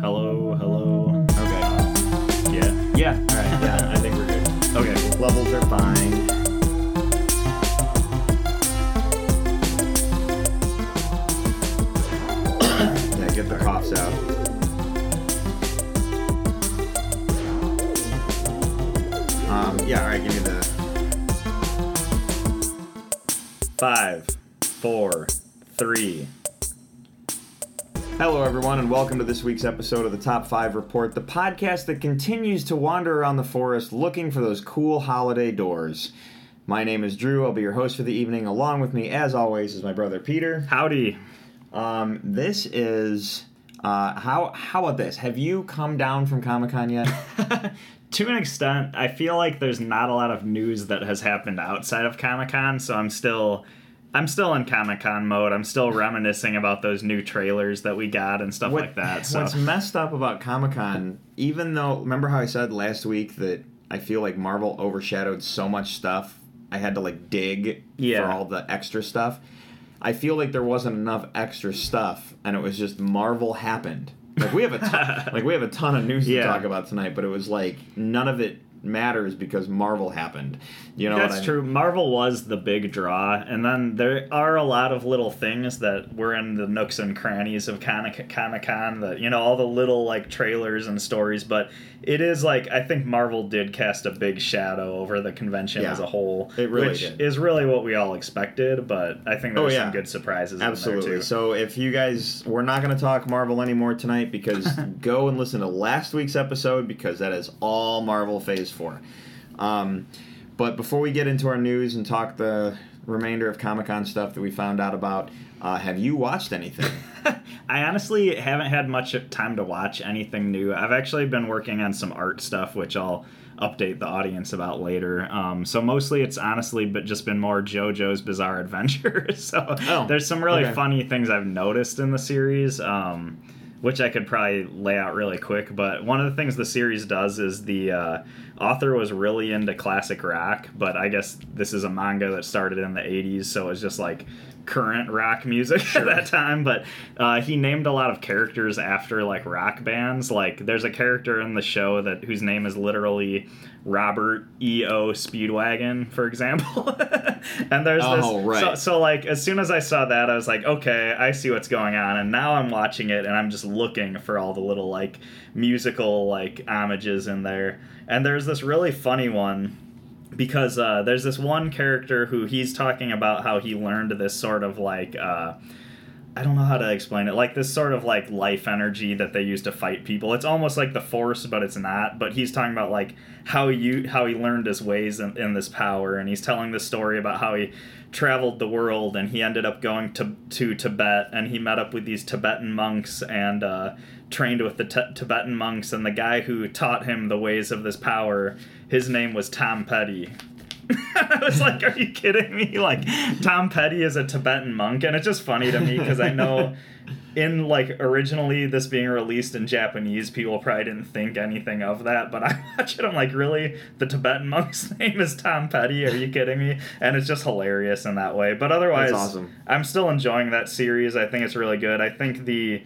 Hello, hello. Okay. Yeah. Yeah. All right. Yeah. I think we're good. Okay. Levels are fine. yeah. Get the coughs out. Um. Yeah. All right. Give me the. Five, four, three. Hello, everyone, and welcome to this week's episode of the Top 5 Report, the podcast that continues to wander around the forest looking for those cool holiday doors. My name is Drew. I'll be your host for the evening. Along with me, as always, is my brother Peter. Howdy. Um, this is. Uh, how how about this? Have you come down from Comic Con yet? to an extent, I feel like there's not a lot of news that has happened outside of Comic Con, so I'm still. I'm still in Comic Con mode. I'm still reminiscing about those new trailers that we got and stuff What- like that. So What's messed up about Comic Con, even though remember how I said last week that I feel like Marvel overshadowed so much stuff, I had to like dig Yeah. for all the extra stuff. I feel like there wasn't enough extra stuff, and it was just Marvel happened. Like we have a ton, like we have a ton of news Yeah. to talk about tonight, but it was like none of it matters because Marvel happened. You know what That's I- true. Marvel was the big draw, and then there are a lot of little things that were in the nooks and crannies of Comic Con. That you know, all the little like trailers and stories. But it is like I think Marvel did cast a big shadow over the convention Yeah. as a whole, It really which did. is really what we all expected. But I think there Oh, were yeah. some good surprises. In there Absolutely. So if you guys, we're not going to talk Marvel anymore tonight because go and listen to last week's episode because that is all Marvel Phase Four. Um, but before we get into our news and talk the remainder of Comic Con stuff that we found out about, uh, have you watched anything? I honestly haven't had much time to watch anything new. I've actually been working on some art stuff, which I'll update the audience about later. Um, so mostly it's honestly but just been more JoJo's Bizarre Adventure. so Oh, there's some really okay. funny things I've noticed in the series. Um, which I could probably lay out really quick, but one of the things the series does is the uh, author was really into classic rock, but I guess this is a manga that started in the 80s, so it's just like current rock music at that time. But uh, he named a lot of characters after like rock bands. Like there's a character in the show that whose name is literally Robert E. O. Speedwagon, for example. and there's this. Oh, right. So, so like as soon as I saw that, I was like, okay, I see what's going on. And now I'm watching it and I'm just looking for all the little like musical like homages in there. And there's this really funny one because uh, there's this one character who he's talking about how he learned this sort of like uh, I don't know how to explain it like this sort of like life energy that they use to fight people. It's almost like the force, but it's not. But he's talking about like how you how he learned his ways in, in this power, and he's telling the story about how he traveled the world and he ended up going to to Tibet and he met up with these Tibetan monks and uh, trained with the t- Tibetan monks and the guy who taught him the ways of this power. His name was Tom Petty. I was like, "Are you kidding me?" Like, Tom Petty is a Tibetan monk, and it's just funny to me because I know, in like originally this being released in Japanese, people probably didn't think anything of that. But I watch it, I'm like, "Really? The Tibetan monk's name is Tom Petty? Are you kidding me?" And it's just hilarious in that way. But otherwise, awesome. I'm still enjoying that series. I think it's really good. I think the,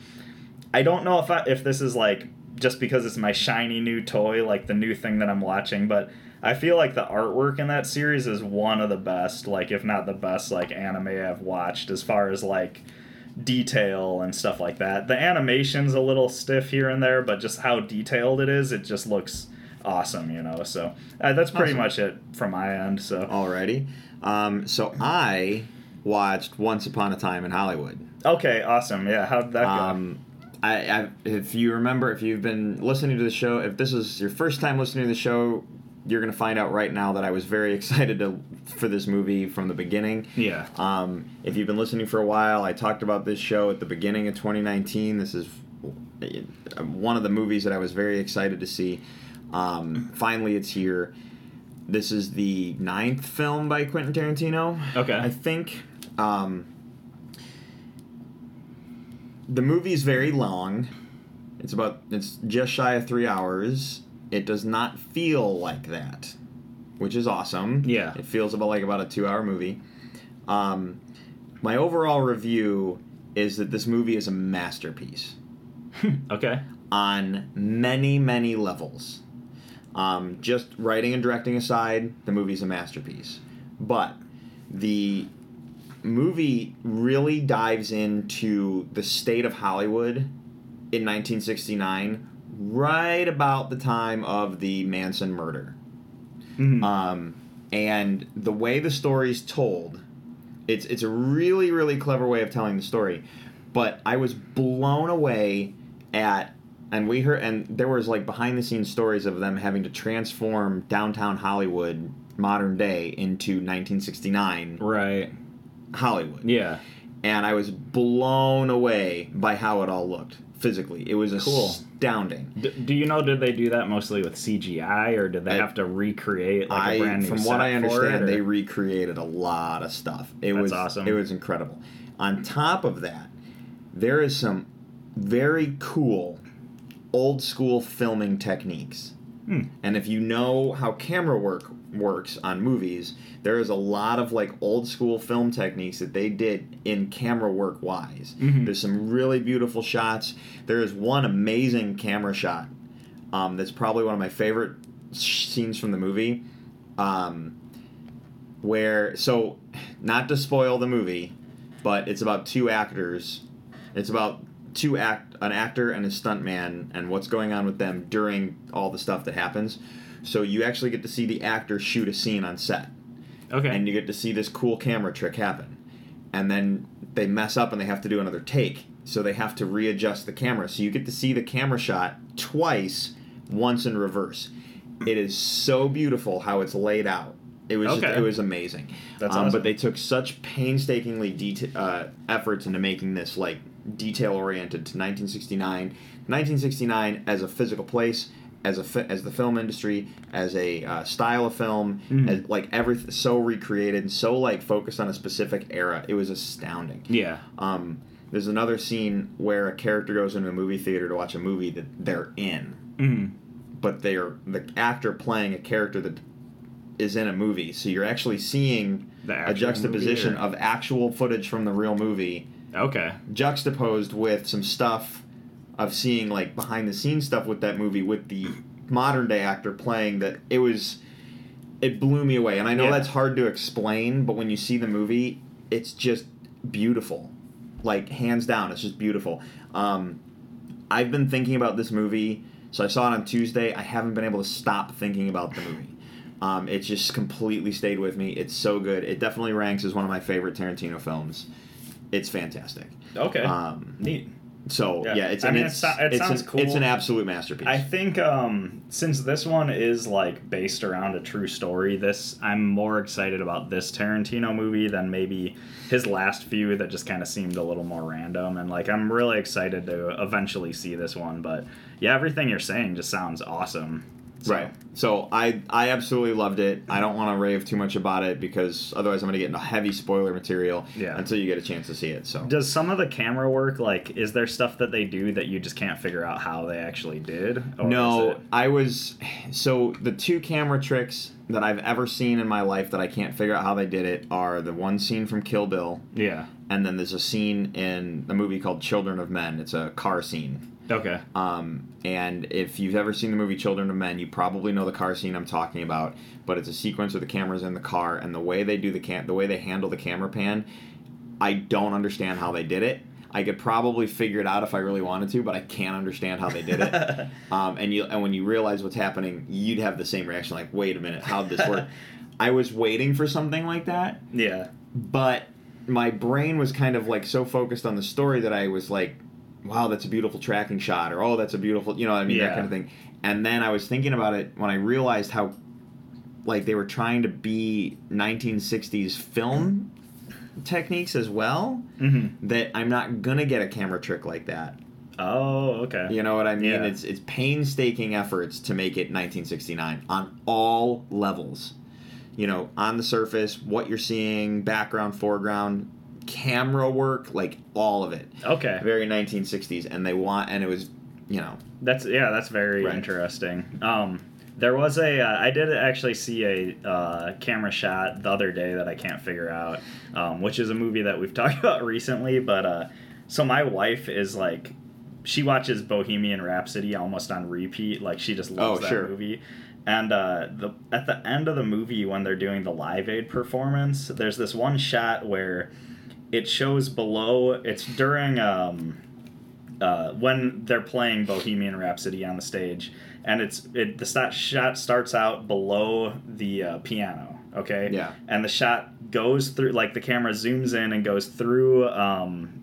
I don't know if I, if this is like just because it's my shiny new toy, like the new thing that I'm watching, but I feel like the artwork in that series is one of the best, like if not the best, like anime I've watched as far as like detail and stuff like that. The animation's a little stiff here and there, but just how detailed it is, it just looks awesome, you know. So uh, that's pretty Awesome. much it from my end. So Alrighty. Um, so I watched Once Upon a Time in Hollywood. okay, awesome. Yeah, how did that go? Um, I, I, if you remember, if you've been listening to the show, if this is your first time listening to the show, you're gonna find out right now that I was very excited to for this movie from the beginning. yeah. Um, if you've been listening for a while, I talked about this show at the beginning of 2019. This is one of the movies that I was very excited to see. Um, finally, it's here. This is the ninth film by Quentin Tarantino. Okay. I think. Um, the movie is very long. It's about it's just shy of three hours. It does not feel like that, which is awesome. Yeah. it feels about like about a two-hour movie. Um, my overall review is that this movie is a masterpiece. okay. on many, many levels. Um, just writing and directing aside, the movie's a masterpiece. But the movie really dives into the state of Hollywood in 1969, right about the time of the Manson murder. Mhm. Um, and the way the story's told, it's it's a really really clever way of telling the story. But I was blown away at, and we heard, and there was like behind the scenes stories of them having to transform downtown Hollywood, modern day, into 1969 right. Hollywood. Yeah. And I was blown away by how it all looked physically. It was Cool. Astounding. D- do you know? Did they do that mostly with CGI, or did they I- have to recreate like a I, brand new from what I understand, it, they recreated a lot of stuff. It That's was awesome. It was incredible. On top of that, there is some very cool old school filming techniques. Hmm. And if you know how camera work works on movies, there is a lot of like old school film techniques that they did in camera work wise. Mhm. There's some really beautiful shots. There is one amazing camera shot um, that's probably one of my favorite sh- scenes from the movie. Um, where so, not to spoil the movie, but it's about two actors. It's about two act an actor and a stuntman and what's going on with them during all the stuff that happens. So you actually get to see the actor shoot a scene on set okay. and you get to see this cool camera trick happen. And then they mess up and they have to do another take. So they have to readjust the camera. So you get to see the camera shot twice, once in reverse. It is so beautiful how it's laid out. It was just, Okay. it was amazing. That's um, awesome. But they took such painstakingly deta- uh, efforts into making this like detail oriented to 1969. 1969 as a physical place, as a fi- as the film industry, as a uh, style of film, Mhm. as, like everything so recreated, so like focused on a specific era. It was astounding. yeah. Um, there's another scene where a character goes into a movie theater to watch a movie that they're in, hmm but they're the actor playing a character that is in a movie. So you're actually seeing a juxtaposition of actual footage from the real movie Okay. juxtaposed with some stuff of seeing like behind the scenes stuff with that movie with the modern day actor playing that it was it blew me away. And i know Yeah. that's hard to explain but when you see the movie it's just beautiful. Like hands down it's just beautiful. Um, i've been thinking about this movie so i saw it on tuesday. I haven't been able to stop thinking about the movie. Um, it just completely stayed with me. It's so good. It definitely ranks as one of my favorite tarantino films it's fantastic Okay. um, Neat. so yeah, Yeah. it's I mean, it it's, it it's sounds an, cool. It's an absolute masterpiece. I think um, since this one is like based around a true story, this I'm more excited about this Tarantino movie than maybe his last few that just kind of seemed a little more random. And like I'm really excited to eventually see this one. But yeah, everything you're saying just sounds awesome. So- right. So I I absolutely loved it. I don't want to rave too much about it because otherwise I'm going to get into heavy spoiler material Yeah. until you get a chance to see it. So Does some of the camera work like is there stuff that they do that you just can't figure out how they actually did? No, I was so the two camera tricks that I've ever seen in my life that I can't figure out how they did it are the one scene from Kill Bill Yeah. and then there's a scene in a movie called Children of Men. It's a car scene. Okay. Um, and if you've ever seen the movie Children of Men, you probably know the car scene I'm talking about. But it's a sequence where the camera's in the car, and the way they do the cam- the way they handle the camera pan, I don't understand how they did it. I could probably figure it out if I really wanted to, but I can't understand how they did it. um, and you and when you realize what's happening, you'd have the same reaction, like, "Wait a minute, how'd this work?" I was waiting for something like that, yeah. but my brain was kind of like so focused on the story that I was like, wow, that's a beautiful tracking shot, or oh, that's a beautiful, you know, what I mean, that kind of thing. And then I was thinking about it when I realized how, like, they were trying to be 1960s film techniques as well, hmm that I'm not gonna get a camera trick like that. Oh, okay. You know what I mean? Yeah. It's it's painstaking efforts to make it 1969 on all levels. You know, on the surface, what you're seeing, background, foreground, camera work, like all of it. Okay. Very 1960s, and they want, and it was, you know, That's yeah, that's very Right. interesting. Um, there was a uh, I did actually see a uh, camera shot the other day that I can't figure out, um, which is a movie that we've talked about recently. But uh, so my wife is like she watches Bohemian Rhapsody almost on repeat. Like she just loves Oh, that sure. movie. And uh, the at the end of the movie when they're doing the Live Aid performance, there's this one shot where it shows below. It's during um, uh, when they're playing Bohemian Rhapsody on the stage, and it's it the start, shot starts out below the uh, piano. Okay. Yeah. And the shot goes through like the camera zooms in and goes through um,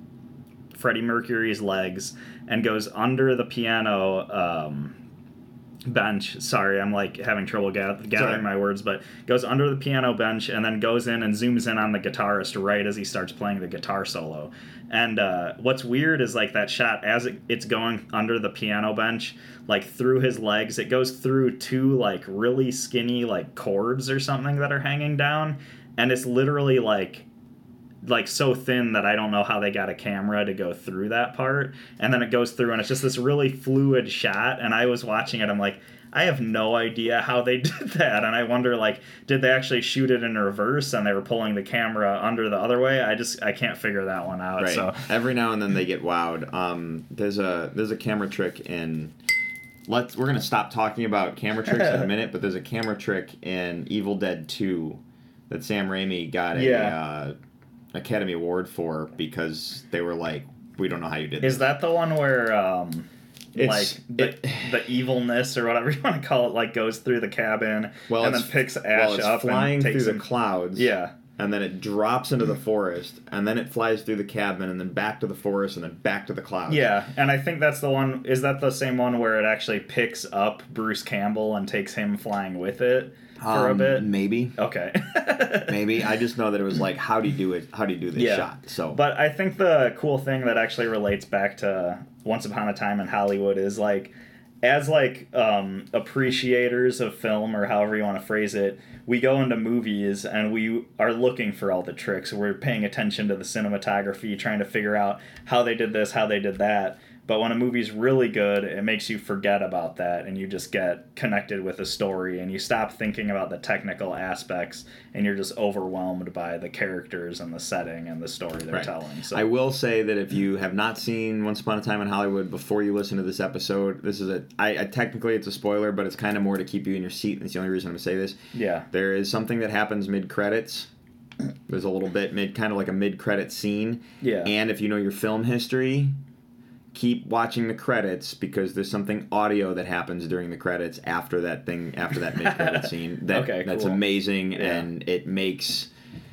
Freddie Mercury's legs and goes under the piano um, bench. Sorry, I'm like having trouble ga- gathering alright. my words, but goes under the piano bench and then goes in and zooms in on the guitarist right as he starts playing the guitar solo. And uh, what's weird is like that shot as it, it's going under the piano bench, like through his legs, it goes through two like really skinny like cords or something that are hanging down, and it's literally like like so thin that I don't know how they got a camera to go through that part. And then it goes through and it's just this really fluid shot. And I was watching it, I'm like, I have no idea how they did that. And I wonder like, did they actually shoot it in reverse and they were pulling the camera under the other way? I just I can't figure that one out. Right. So Every now and then they get wowed. Um, there's a there's a camera trick in. Let's we're gonna stop talking about camera tricks in a minute, but there's a camera trick in Evil Dead Two that Sam Raimi got a Yeah. uh, Academy Award for because they were like, we don't know how you did is this. that the one where um It's- like the, it- the evilness or whatever you want to call it like goes through the cabin well, and then picks Ash well, it's up flying through takes the clouds. Yeah. and then it drops into the forest, and then it flies through the cabin, and then back to the forest, and then back to the clouds. Yeah, and I think that's the one. Is that the same one where it actually picks up Bruce Campbell and takes him flying with it for a Um, bit? Maybe, Okay. maybe. I just know that it was like, how do you do it? How do you do this Yeah. shot? So, But I think the cool thing that actually relates back to Once Upon a Time in Hollywood is like, as like um, appreciators of film or however you want to phrase it, we go into movies and we are looking for all the tricks. We're paying attention to the cinematography, trying to figure out how they did this, how they did that. But when a movie's really good, it makes you forget about that and you just get connected with the story and you stop thinking about the technical aspects and you're just overwhelmed by the characters and the setting and the story they're Right. telling. So I will say that if you have not seen Once Upon a Time in Hollywood before you listen to this episode, this is a I, I technically it's a spoiler, but it's kind of more to keep you in your seat. And it's the only reason I'm gonna say this. yeah. There is something that happens mid credits. There's a little bit mid, kind of like a mid credit scene. Yeah. And if you know your film history, keep watching the credits because there's something audio that happens during the credits after that thing after that mid credit scene that Okay, that's cool. amazing Yeah. and it makes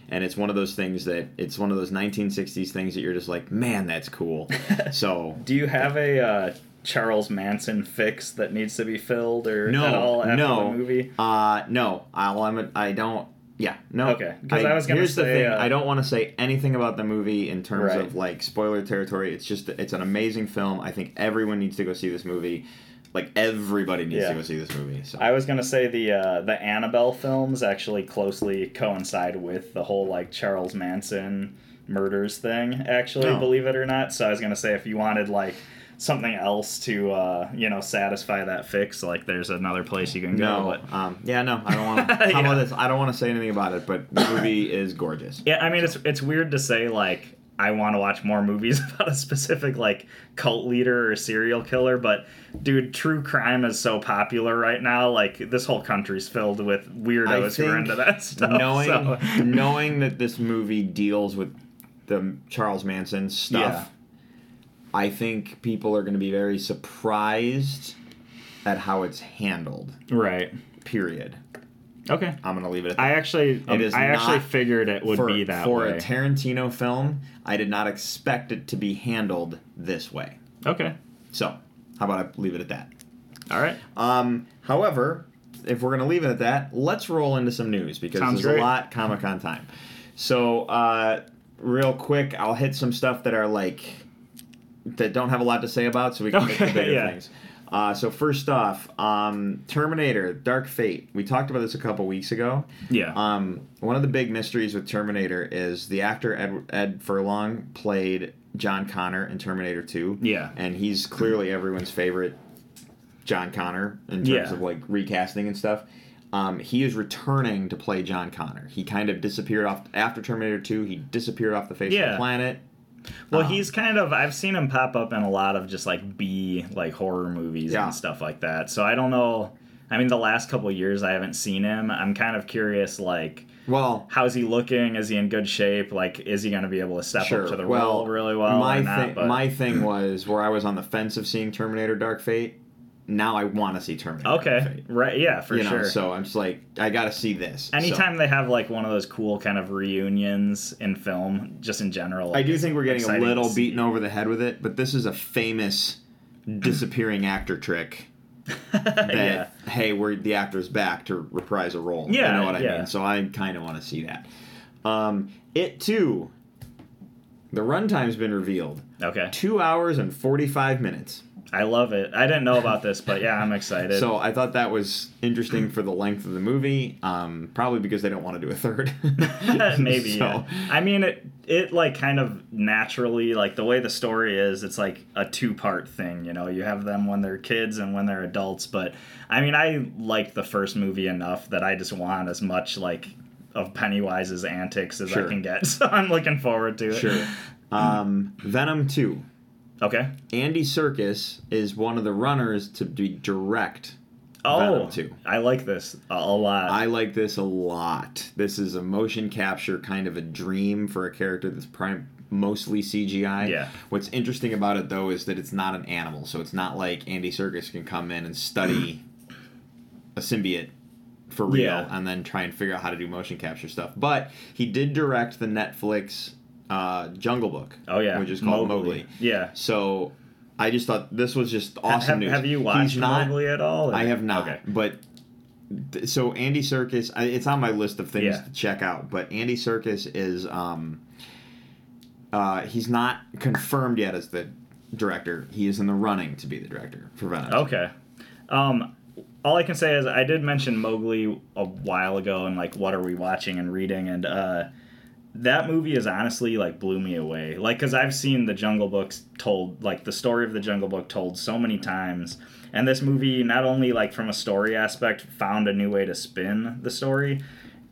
and it's one of those things that it's one of those 1960s things that you're just like man that's cool so Do you have a uh, Charles Manson fix that needs to be filled or no at all after no the movie? uh no I'll, I'm I don't yeah no Okay, 'cause I was gonna here's the say, thing uh, I don't want to say anything about the movie in terms Right. of like spoiler territory it's just it's an amazing film I think everyone needs to go see this movie like everybody needs Yeah. to go see this movie so I was gonna say the uh, the Annabelle films actually closely coincide with the whole like Charles Manson murders thing. Actually, Oh. believe it or not. So I was gonna say if you wanted like something else to uh, you know satisfy that fix, like there's another place you can go. No, But um, yeah, no, I don't want to. How Yeah. about this? I don't want to say anything about it, but the movie is gorgeous. Yeah, I mean it's it's weird to say like I want to watch more movies about a specific like cult leader or serial killer, but dude, true crime is so popular right now. Like this whole country's filled with weirdos who are into that stuff. knowing so- knowing that this movie deals with the Charles Manson stuff, Yeah. I think people are going to be very surprised at how it's handled. right. Period. Okay. I'm going to leave it at that. I actually, um, is I actually figured it would for, be that for way. a Tarantino film, I did not expect it to be handled this way. okay. So, how about I leave it at that? All right. Um, however, if we're going to leave it at that, let's roll into some news because Sounds there's great. a lot Comic Con time. So, uh, real quick, I'll hit some stuff that are like that don't have a lot to say about, so we can Okay, bigger yeah. things. Uh, so first off, um, Terminator: Dark Fate. We talked about this a couple weeks ago. Yeah. Um, one of the big mysteries with Terminator is the actor Ed, Ed Furlong played John Connor in Terminator 2. Yeah. And he's clearly everyone's favorite John Connor in terms Yeah. of like recasting and stuff. Um, he is returning to play John Connor. He kind of disappeared off after Terminator 2. He disappeared off the face of the planet. Well, Um, he's kind of I've seen him pop up in a lot of just like B like horror movies Yeah. and stuff like that. So I don't know. I mean, the last couple years I haven't seen him. I'm kind of curious, like, well, how's he looking? Is he in good shape? Like, is he going to be able to step sure. up to the well, role really well my thing, my thing was where I was on the fence of seeing Terminator: Dark Fate. Now I want to see Terminator. Okay, right? Yeah, for you know, sure. so I'm just like, I got to see this. So- Anytime they have like one of those cool kind of reunions in film, just in general, I do think we're getting a little beaten over the head with it, but this is a famous disappearing actor trick. That yeah. hey, we're the actor's back to reprise a role. Yeah, you know what I yeah. mean. So I kind of want to see that. Um, it too. The runtime's been revealed. Okay, Two hours and forty-five minutes. I love it. I didn't know about this, but yeah, I'm excited. So I thought that was interesting for the length of the movie. Um, probably because they don't want to do a third. maybe So, yeah. i mean it it like kind of naturally like the way the story is it's like a two part thing you know you have them when they're kids and when they're adults but i mean i like the first movie enough that i just want as much like of pennywise's antics as Sure. i can get so i'm looking forward to it Sure. Um, Venom two. Okay Andy Serkis is one of the runners to be direct. oh Venom 2. i like this a, a lot I like this a lot. This is a motion capture kind of a dream for a character that's prime, mostly CGI. Yeah. What's interesting about it though is that it's not an animal, so it's not like Andy Serkis can come in and study a symbiote for real Yeah. and then try and figure out how to do motion capture stuff. But he did direct the Netflix uh, Jungle Book. oh yeah which is called Mowgli. yeah So I just thought this was just awesome have, news. have you watched He's not, Mowgli at all or- I have not. okay But th- so Andy Serkis, it's on my list of things Yeah. to check out. But Andy Serkis is, um, uh, he's not confirmed yet as the director. He is in the running to be the director for Venom. Okay. Um, all I can say is I did mention Mowgli a while ago and like what are we watching and reading and uh, that movie is honestly like blew me away. Like cuz I've seen the Jungle Books told like the story of the Jungle Book told so many times and this movie not only like from a story aspect found a new way to spin the story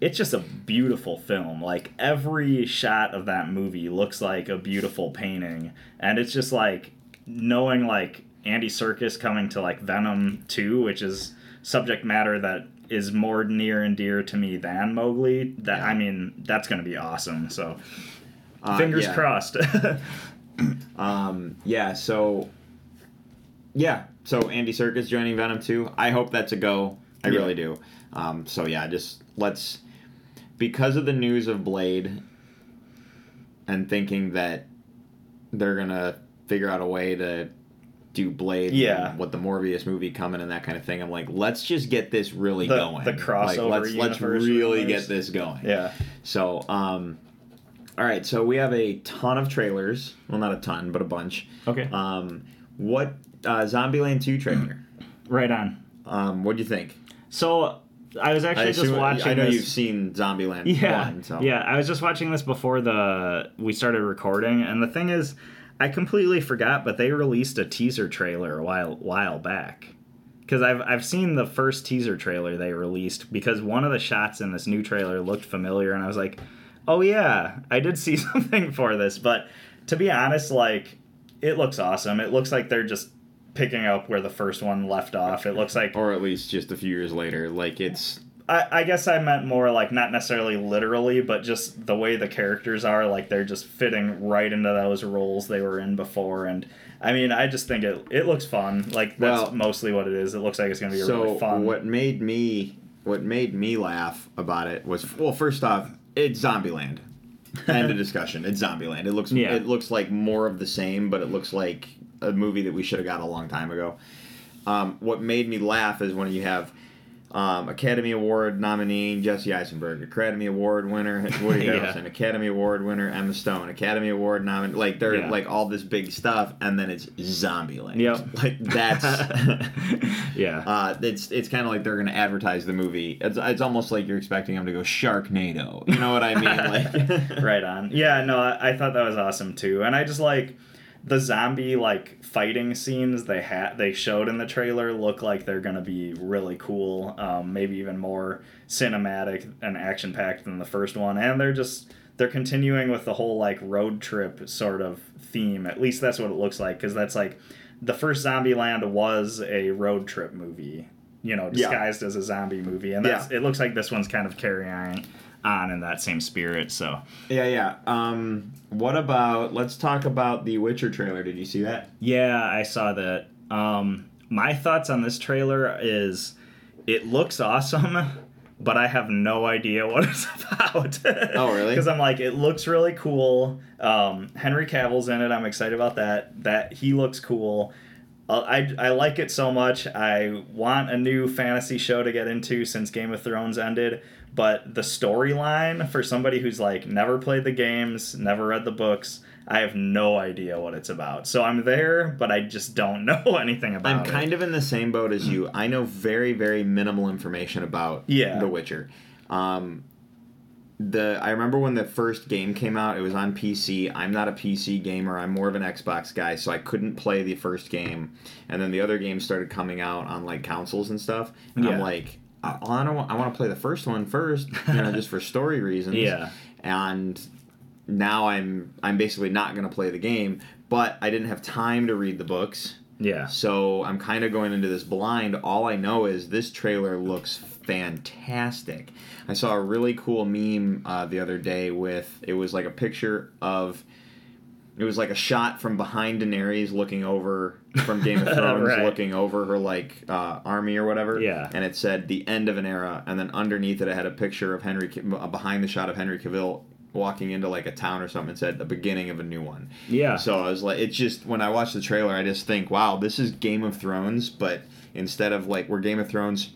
it's just a beautiful film. Like every shot of that movie looks like a beautiful painting, and it's just like knowing like Andy Serkis coming to like Venom 2, which is subject matter that is more near and dear to me than Mowgli. That Yeah. I mean, that's gonna be awesome. So Uh, fingers yeah. crossed. Um, yeah. So, yeah. So Andy Serkis joining Venom 2. I hope that's a go. I Yeah. really do. Um, so yeah, just let's because of the news of Blade and thinking that they're gonna figure out a way to do Blade, Yeah. with the Morbius movie coming and that kind of thing. I'm like, let's just get this really The- going. the like, crossover let's let's really get this going. yeah. So, um, all right. So we have a ton of trailers. Well, not a ton, but a bunch. Okay. Um, what uh, Zombieland two trailer? right on. Um, what do you think? So I was actually just watching. I know this- you've seen Zombieland Yeah, one. So. yeah. I was just watching this before the we started recording, and the thing is, I completely forgot, but they released a teaser trailer a while while back. Because I've I've seen the first teaser trailer they released because one of the shots in this new trailer looked familiar, and I was like, oh yeah, I did see something for this. But to be honest, like it looks awesome. It looks like they're just picking up where the first one left off. It looks like Or at least just a few years later. Like it's I, I guess I meant more like not necessarily literally, but just the way the characters are, like they're just fitting right into those roles they were in before. And I mean, I just think it it looks fun. Like that's Well- mostly what it is. It looks like it's gonna be so really fun. what made me what made me laugh about it was well, first off, it's Zombieland. End of discussion. It's Zombieland. It looks Yeah. it looks like more of the same, but it looks like a movie that we should have got a long time ago. Um, what made me laugh is when you have um, Academy Award nominee Jesse Eisenberg, Academy Award winner Woody Yeah. Harrelson, Academy Award winner Emma Stone, Academy Award nominee like they're Yeah. like all this big stuff, and then it's Zombieland. Yep. like that's. yeah. Uh, it's it's kind of like they're going to advertise the movie. It's, it's almost like you're expecting them to go Sharknado. You know what I mean? Like, right on. Yeah, no, I, I thought that was awesome too, and I just like the zombie like fighting scenes they had they showed in the trailer look like they're gonna be really cool. Um, maybe even more cinematic and action packed than the first one, and they're just they're continuing with the whole like road trip sort of theme. At least that's what it looks like because that's like the first Zombieland was a road trip movie, you know, Yeah. disguised as a zombie movie, and that's it looks like this one's kind of carrying on in that same spirit. So Yeah, yeah. Um, what about? Let's talk about the Witcher trailer. Did you see that? yeah, I saw that. Um, my thoughts on this trailer is it looks awesome. But I have no idea what it's about. Oh, really? Because I'm like, it looks really cool. Um, Henry Cavill's in it. I'm excited about that. That he looks cool. Uh, I, I like it so much. I want a new fantasy show to get into since Game of Thrones ended. But the storyline for somebody who's like never played the games, never read the books, I have no idea what it's about. So I'm there, but I just don't know anything about it. I'm it. kind of in the same boat as you. I know very, very minimal information about Yeah. The Witcher. Um, the I remember when the first game came out. It was on PC. I'm not a PC gamer. I'm more of an Xbox guy, so I couldn't play the first game. And then the other games started coming out on like consoles and stuff. And I'm like, I, I don't. Want, I want to play the first one first, you know, just for story reasons. Yeah. And now I'm I'm basically not going to play the game. But I didn't have time to read the books. Yeah. So I'm kind of going into this blind. All I know is this trailer looks fantastic. I saw a really cool meme uh, the other day with it was like a picture of it was like a shot from behind Daenerys looking over from Game of Thrones Right. looking over her like uh, army or whatever. Yeah. And it said the end of an era, and then underneath it, it had a picture of Henry uh, behind the shot of Henry Cavill walking into like a town or something and said the beginning of a new one. Yeah. So I was like, it's just when I watch the trailer, I just think, wow, this is Game of Thrones, but instead of like where Game of Thrones,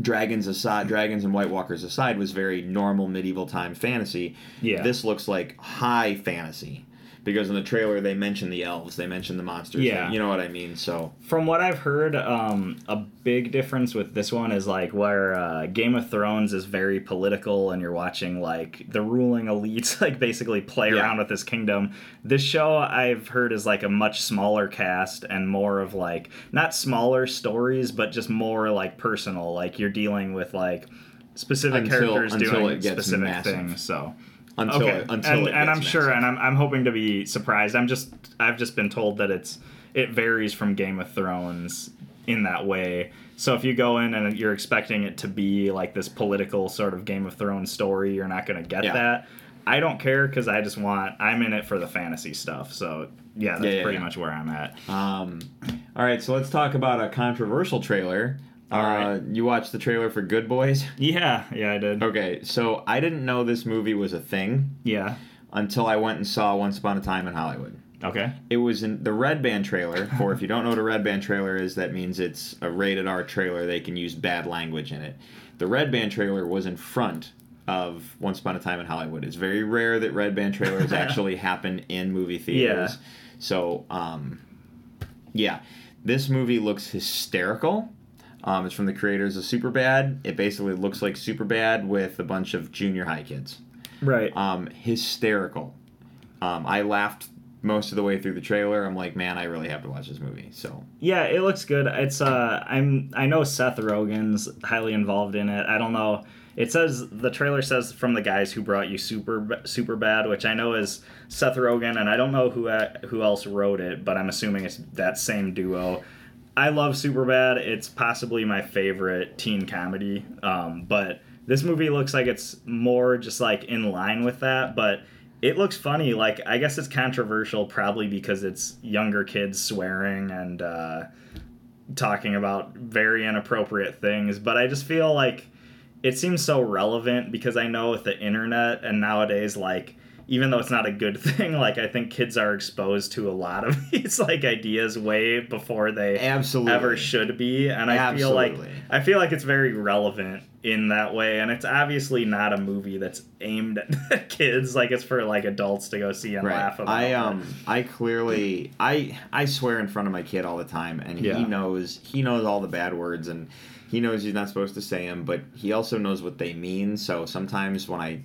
dragons aside, dragons and White Walkers aside, was very normal medieval time fantasy. Yeah. This looks like high fantasy because in the trailer they mention the elves, they mention the monsters. Yeah. you know what I mean. So From what I've heard, um, a big difference with this one is like where uh, Game of Thrones is very political, and you're watching like the ruling elites like basically play Yeah. around with this kingdom. This show I've heard is like a much smaller cast and more of like not smaller stories, but just more like personal. Like you're dealing with like specific Until- characters until doing specific massive. things. So until okay, until and, it and I'm gets sure, and I'm, I'm hoping to be surprised. I'm just I've just been told that it's it varies from Game of Thrones in that way. So if you go in and you're expecting it to be like this political sort of Game of Thrones story, you're not going to get Yeah. that. I don't care because I just want I'm in it for the fantasy stuff. So yeah, that's Yeah, yeah, pretty much where I'm at. Um, all right, so let's talk about a controversial trailer. All uh. You watched the trailer for Good Boys? Yeah, yeah, I did. Okay, so I didn't know this movie was a thing Yeah. until I went and saw Once Upon a Time in Hollywood. Okay. It was in the Red Band trailer. For if you don't know what a Red Band trailer is, that means it's a rated R trailer. They can use bad language in it. The Red Band trailer was in front of Once Upon a Time in Hollywood. It's very rare that Red Band trailers actually happen in movie theaters. Yeah. So, um, yeah, this movie looks hysterical. Um, it's from the creators of Superbad. It basically looks like Superbad with a bunch of junior high kids Right. um, hysterical. Um, I laughed most of the way through the trailer. I'm like, man, I really have to watch this movie. So Yeah, it looks good. It's uh I'm I know Seth Rogen's highly involved in it. I don't know. It says the trailer says from the guys who brought you super super bad, which I know is Seth Rogen, and I don't know who who else wrote it, but I'm assuming it's that same duo. I love Superbad. It's possibly my favorite teen comedy. Um, but this movie looks like it's more just like in line with that, but it looks funny. Like I guess it's controversial probably because it's younger kids swearing and uh, talking about very inappropriate things. But I just feel like it seems so relevant because I know with the internet and nowadays like even though it's not a good thing, like I think kids are exposed to a lot of these like ideas way before they absolutely ever should be and i feel like i feel like it's very relevant in that way and it's obviously not a movie that's aimed at kids like it's for like adults to go see and laugh about I um I clearly I I swear in front of my kid all the time, and Yeah. he knows he knows all the bad words, and he knows he's not supposed to say them, but he also knows what they mean. So sometimes when I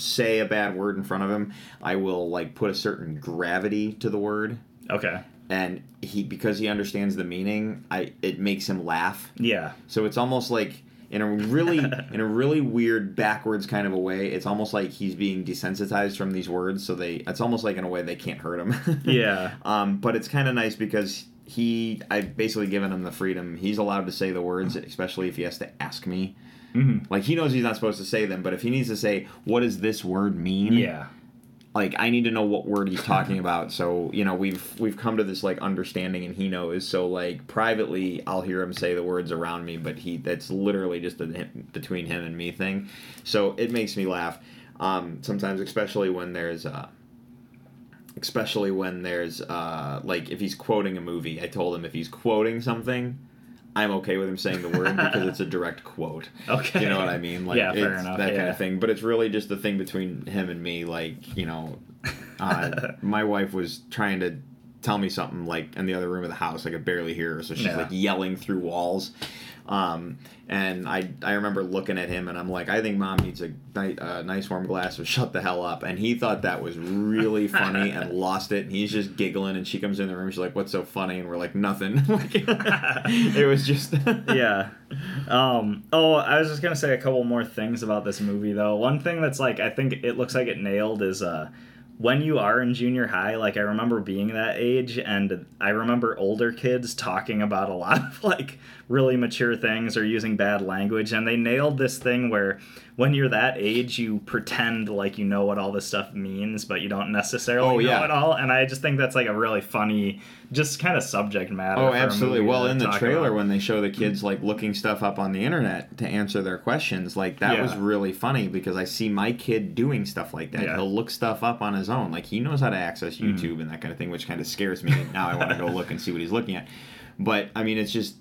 say a bad word in front of him, I will like put a certain gravity to the word, okay and he because he understands the meaning, I it makes him laugh. yeah So it's almost like in a really in a really weird backwards kind of a way. It's almost like he's being desensitized from these words, so they it's almost like in a way they can't hurt him. Yeah. Um, but it's kind of nice because he I've basically given him the freedom. He's allowed to say the words, especially if he has to ask me. Mhm. Like he knows he's not supposed to say them, but if he needs to say, "What does this word mean?" Yeah. like I need to know what word he's talking about. So you know we've we've come to this like understanding, and he knows. So like privately, I'll hear him say the words around me, but he that's literally just a him- between him and me thing. So it makes me laugh um, sometimes, especially when there's. Uh, Especially when there's uh, like if he's quoting a movie, I told him if he's quoting something, I'm okay with him saying the word because it's a direct quote. Okay. You know what I mean? Like Yeah, fair enough, that kind of thing. But it's really just the thing between him and me. Like you know, uh, my wife was trying to tell me something like in the other room of the house. I could barely hear her, so she's Yeah. like yelling through walls. Um, and I I remember looking at him and I'm like, I think mom needs a, ni- a nice warm glass of shut the hell up. And he thought that was really funny and lost it. And he's just giggling. And she comes in the room. She's like, What's so funny? And we're like, Nothing. It was just yeah. Um, oh, I was just gonna say a couple more things about this movie though. One thing that's like I think it looks like it nailed is uh when you are in junior high, like I remember being that age and I remember older kids talking about a lot of like really mature things or using bad language and they nailed this thing where when you're that age you pretend like you know what all this stuff means but you don't necessarily Oh, know yeah. it all and I just think that's like a really funny just kind of subject matter. Oh, absolutely. Well, in the trailer, about. when they show the kids like looking stuff up on the internet to answer their questions, like that Yeah. was really funny because I see my kid doing stuff like that. Yeah. He'll look stuff up on his own. Like he knows how to access Mm-hmm. YouTube and that kind of thing, which kind of scares me. now I want to go look and see what he's looking at. But I mean, it's just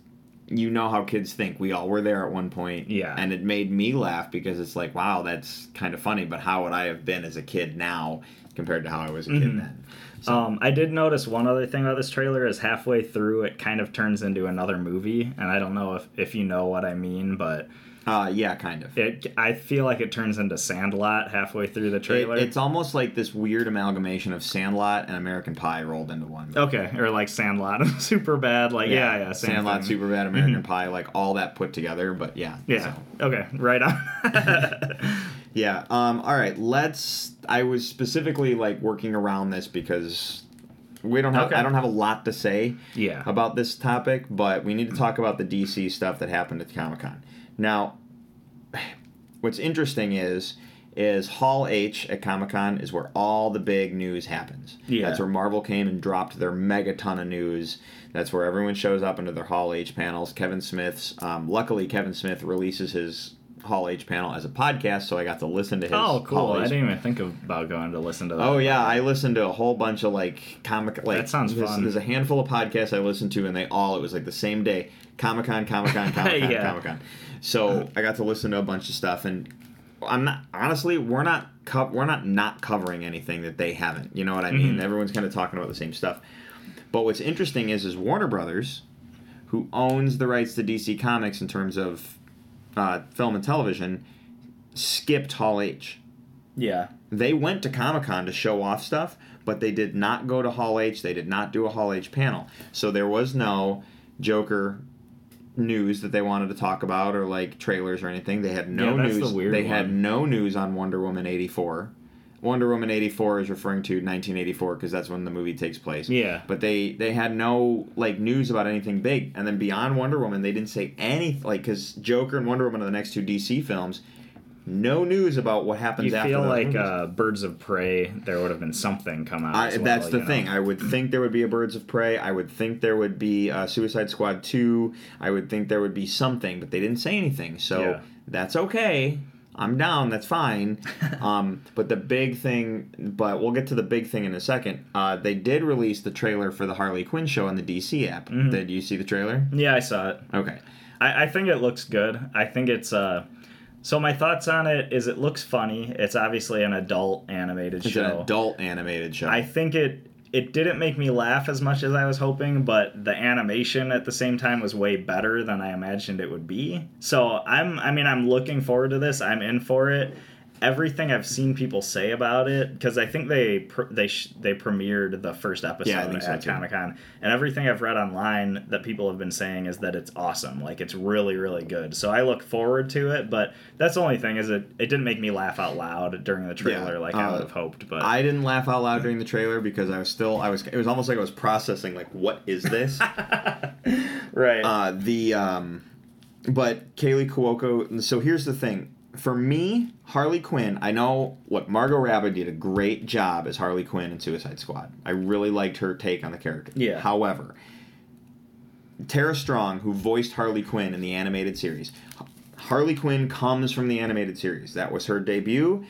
you know how kids think. We all were there at one point. Yeah. And it made me laugh because it's like, wow, that's kind of funny. But how would I have been as a kid now compared to how I was a kid Mhm. then? So, Um, I did notice one other thing about this trailer is halfway through it kind of turns into another movie, and I don't know if, if you know what I mean, but uh, yeah, kind of. it I feel like it turns into Sandlot halfway through the trailer. It, it's almost like this weird amalgamation of Sandlot and American Pie rolled into one. okay, or like Sandlot, Superbad, like yeah, yeah, same Sandlot, thing. Superbad, American Pie, like all that put together. But yeah, Yeah. so, Okay. Right on. yeah. Um, all right, let's. I was specifically like working around this because we don't have. Okay. I don't have a lot to say yeah. about this topic, but we need to talk about the DC stuff that happened at Comic Con. Now, what's interesting is is Hall H at Comic Con is where all the big news happens. Yeah. That's where Marvel came and dropped their mega ton of news. That's where everyone shows up into their Hall H panels. Kevin Smith's. Um, luckily, Kevin Smith releases his Hall H panel as a podcast, so I got to listen to his. Oh, cool! Hall I H didn't even think about going to listen to that. Oh yeah, I listened to a whole bunch of like comic like That sounds there's, fun. There's a handful of podcasts I listened to, and they all it was like the same day, Comic Con, Comic Con, Comic Con, Yeah. Comic Con. So I got to listen to a bunch of stuff, and I'm not honestly we're not co- we're not not covering anything that they haven't. You know what I mean? Mhm. Everyone's kind of talking about the same stuff. But what's interesting is is Warner Brothers, who owns the rights to DC Comics in terms of uh, film and television, skipped Hall H Yeah. they went to Comic Con to show off stuff, but they did not go to Hall H. They did not do a Hall H panel. So there was no Joker news that they wanted to talk about or like trailers or anything. They had no Yeah, the news. weird they had no news on Wonder Woman 84. Wonder Woman 84 is referring to 1984 because that's when the movie takes place. Yeah. But they they had no like news about anything big. And then beyond Wonder Woman, they didn't say anything like cuz Joker and Wonder Woman are the next two DC films. No news about what happens You after feel like uh, Birds of Prey, there would have been something come out. I, well, that's the you know? thing. I would think there would be a Birds of Prey. I would think there would be uh, Suicide Squad 2. I would think there would be something, but they didn't say anything. So Yeah. that's okay. I'm down. That's fine. um, but the big thing, but we'll get to the big thing in a second. Uh, they did release the trailer for the Harley Quinn show on the DC app. Mhm. Did you see the trailer? Yeah, I saw it. Okay. I, I think it looks good. I think it's uh so my thoughts on it is it looks funny. It's obviously an adult animated It's show. It's an adult animated show. I think it it didn't make me laugh as much as I was hoping, but the animation at the same time was way better than I imagined it would be. So I'm I mean I'm looking forward to this. I'm in for it. Everything I've seen people say about it, because I think they pr- they sh- they premiered the first episode Yeah, so, at. Comic Con, and everything I've read online that people have been saying is that it's awesome. Like it's really really good. So I look forward to it. But that's the only thing is it it didn't make me laugh out loud during the trailer Yeah, like I uh, would have hoped. But I didn't laugh out loud during the trailer because I was still I was it was almost like I was processing like what is this? right. uh, the um, but Kaley Cuoco. So here's the thing. For me, Harley Quinn. I know. what Margot Robbie did a great job as Harley Quinn in Suicide Squad. I really liked her take on the character. Yeah. However, Tara Strong, who voiced Harley Quinn in the animated series, Harley Quinn comes from the animated series. That was her debut.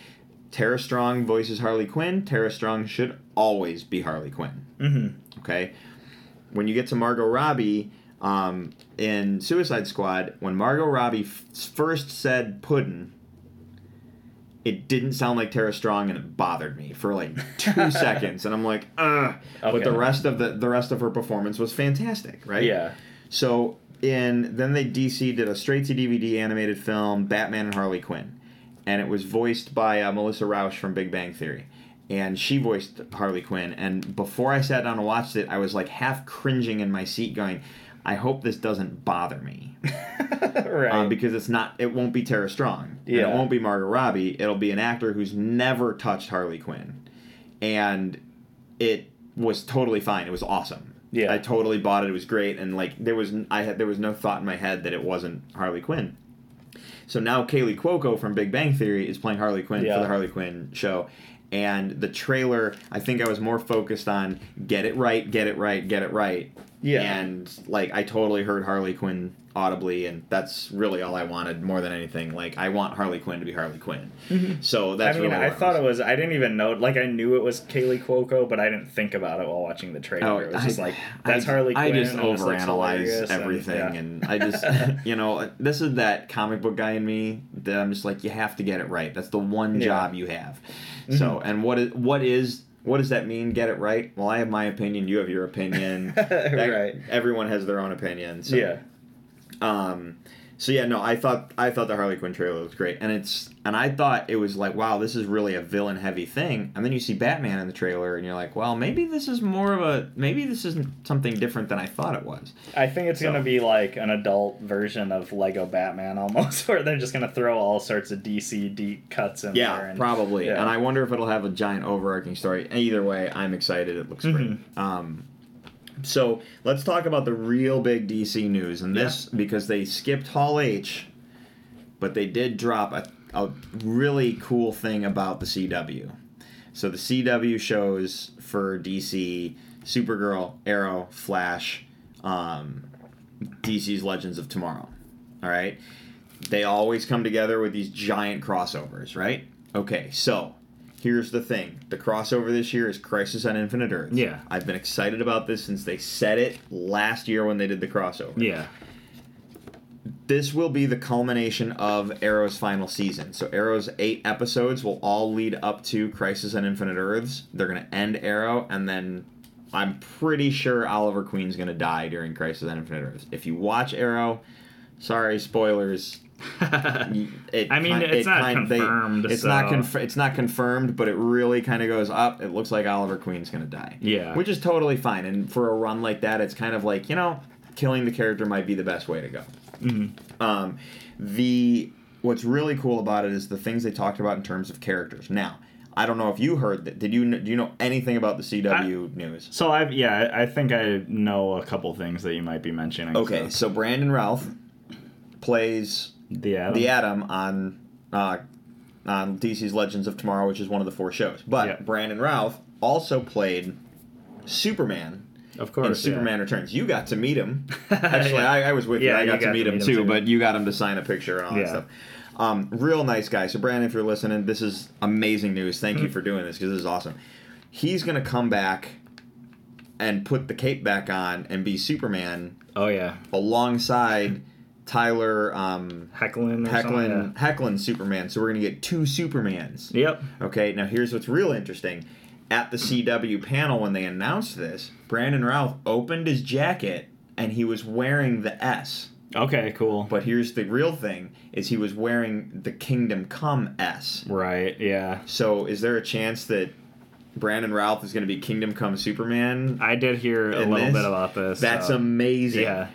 Tara Strong voices Harley Quinn. Tara Strong should always be Harley Quinn. mm-hmm. Okay. When you get to Margot Robbie um, in Suicide Squad, when Margot Robbie f- first said "puddin'," it didn't sound like Tara Strong, and it bothered me for like two seconds. And I'm like, ugh. But the rest of the the rest of her performance was fantastic, right? Yeah. So in then they DC did a straight to DVD animated film, Batman and Harley Quinn, and it was voiced by uh, Melissa Rauch from Big Bang Theory, and she voiced Harley Quinn. And before I sat down and watched it, I was like half cringing in my seat, going, "I hope this doesn't bother me." right. um, because it's not it won't be Tara Strong. Yeah. it won't be Margot Robbie. It'll be an actor who's never touched Harley Quinn. And it was totally fine. It was awesome. Yeah. I totally bought it. It was great and like there was I had there was no thought in my head that it wasn't Harley Quinn. So now Kaley Cuoco from Big Bang Theory is playing Harley Quinn Yeah. for the Harley Quinn show. And the trailer, I think I was more focused on get it right, get it right, get it right. Yeah. And like I totally heard Harley Quinn audibly, and that's really all I wanted more than anything. Like I want Harley Quinn to be Harley Quinn. Mm-hmm. So that's I mean, really I thought it was. I didn't even know. Like, I knew it was Kaley Cuoco, but I didn't think about it while watching the trailer. Oh, it was just like that's I, Harley Quinn. I just and overanalyze and- everything, yeah. and, I just, you know, this is that comic book guy in me that I'm just like, you have to get it right. That's the one Yeah. job you have. Mm-hmm. So, and what is what is what does that mean? Get it right? Well, I have my opinion. You have your opinion. Right. Everyone has their own opinion. So. Yeah. Um, so yeah, no, I thought I thought the Harley Quinn trailer was great, and it's and I thought it was like, wow, this is really a villain heavy thing, and then you see Batman in the trailer, and you're like, well, maybe this is more of a maybe this isn't something different than I thought it was. I think it's So- gonna be like an adult version of Lego Batman almost, where they're just gonna throw all sorts of DC deep cuts in there. Yeah, And, probably, yeah. and I wonder if it'll have a giant overarching story. Either way, I'm excited. It looks great. Mhm. Um, so let's talk about the real big DC news, and this because they skipped Hall H, but they did drop a, a really cool thing about the CW. So the CW shows for DC: Supergirl, Arrow, Flash, um, DC's Legends of Tomorrow. All right, they always come together with these giant crossovers, right? Okay, so here's the thing: the crossover this year is Crisis on Infinite Earths. Yeah. I've been excited about this since they said it last year when they did the crossover Yeah. this will be the culmination of Arrow's final season. So Arrow's eight episodes will all lead up to Crisis on Infinite Earths. They're going to end Arrow, and then I'm pretty sure Oliver Queen's going to die during Crisis on Infinite Earths. If you watch Arrow, sorry, spoilers. It I mean, it's it not kin- confirmed, it's not so- conf- It's not confirmed, but it really kind of goes up. It looks like Oliver Queen's going to die. Yeah. which is totally fine. And for a run like that, it's kind of like you know, killing the character might be the best way to go. Mhm. Um, the what's really cool about it is the things they talked about in terms of characters. Now, I don't know if you heard that. Did you do you know anything about the CW news? So I've yeah, I I think I know a couple things that you might be mentioning. Okay, so- so Brandon Routh plays the Atom. the Atom on uh, on DC's Legends of Tomorrow, which is one of the four shows. But Yeah. Brandon Routh also played Superman of in course. yeah. Superman Returns. You got to meet him. Actually, Yeah. I, I was with you. Yeah, I you got, to meet him, too, but you got him to sign a picture and all that stuff. Um, real nice guy. So, Brandon, if you're listening, this is amazing news. Thank Mm-hmm. you for doing this because this is awesome. He's going to come back and put the cape back on and be Superman Oh yeah, alongside Tyler um, Hoechlin. Hoechlin, Hoechlin Superman. So, we're going to get two Supermans. Yep. Okay, now here's what's real interesting. At the CW panel when they announced this, Brandon Routh opened his jacket and he was wearing the S. Okay, cool. But here's the real thing: is he was wearing the Kingdom Come S. Right. Yeah. So is there a chance that Brandon Routh is going to be Kingdom Come Superman? I did hear a little this? bit about this. That's so- amazing. Yeah.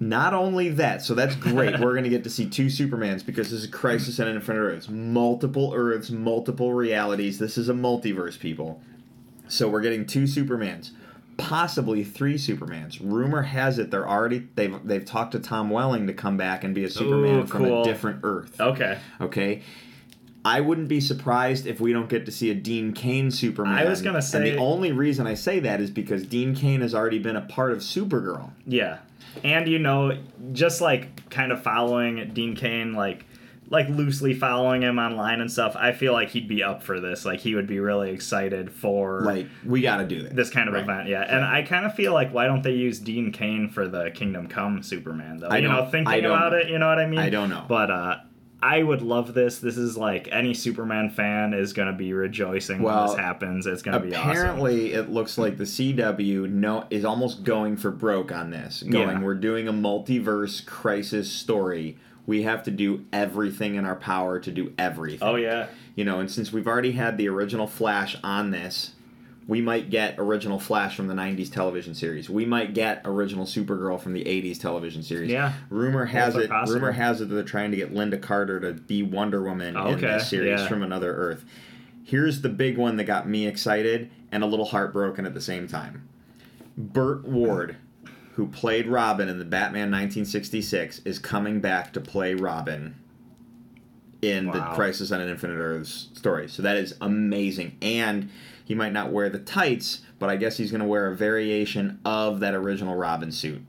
Not only that, so that's great. We're going to get to see two Supermans because this is Crisis on Infinite Earths. Multiple Earths, multiple realities. This is a multiverse, people. So we're getting two Supermans, possibly three Supermans. Rumor has it they're already they've they've talked to Tom Welling to come back and be a Superman Ooh, from a different Earth. Okay. Okay. I wouldn't be surprised if we don't get to see a Dean Cain Superman. I was gonna say, and the only reason I say that is because Dean Cain has already been a part of Supergirl. Yeah. And you know, just like kind of following Dean Cain, like like loosely following him online and stuff, I feel like he'd be up for this. Like he would be really excited for Like we got to do this. this kind of Right. event. Yeah. And I kind of feel like why don't they use Dean Cain for the Kingdom Come Superman though? I you know, thinking about know. it, you know what I mean? I don't know. But uh I would love this. This is like any Superman fan is going to be rejoicing when this happens. It's going to be awesome. Apparently, it looks like the CW no is almost going for broke on this. Going, Yeah. we're doing a multiverse crisis story. We have to do everything in our power to do everything. Oh yeah. You know, and since we've already had the original Flash on this, we might get original Flash from the 90s television series. We might get original Supergirl from the 80s television series. Yeah. Rumor has it possible. rumor has it that they're trying to get Lynda Carter to be Wonder Woman in this series yeah. from another Earth. Here's the big one that got me excited and a little heartbroken at the same time. Burt Ward, who played Robin in the Batman 1966, is coming back to play Robin in the Crisis on an Infinite Earths story. So that is amazing. And he might not wear the tights, but I guess he's going to wear a variation of that original Robin suit.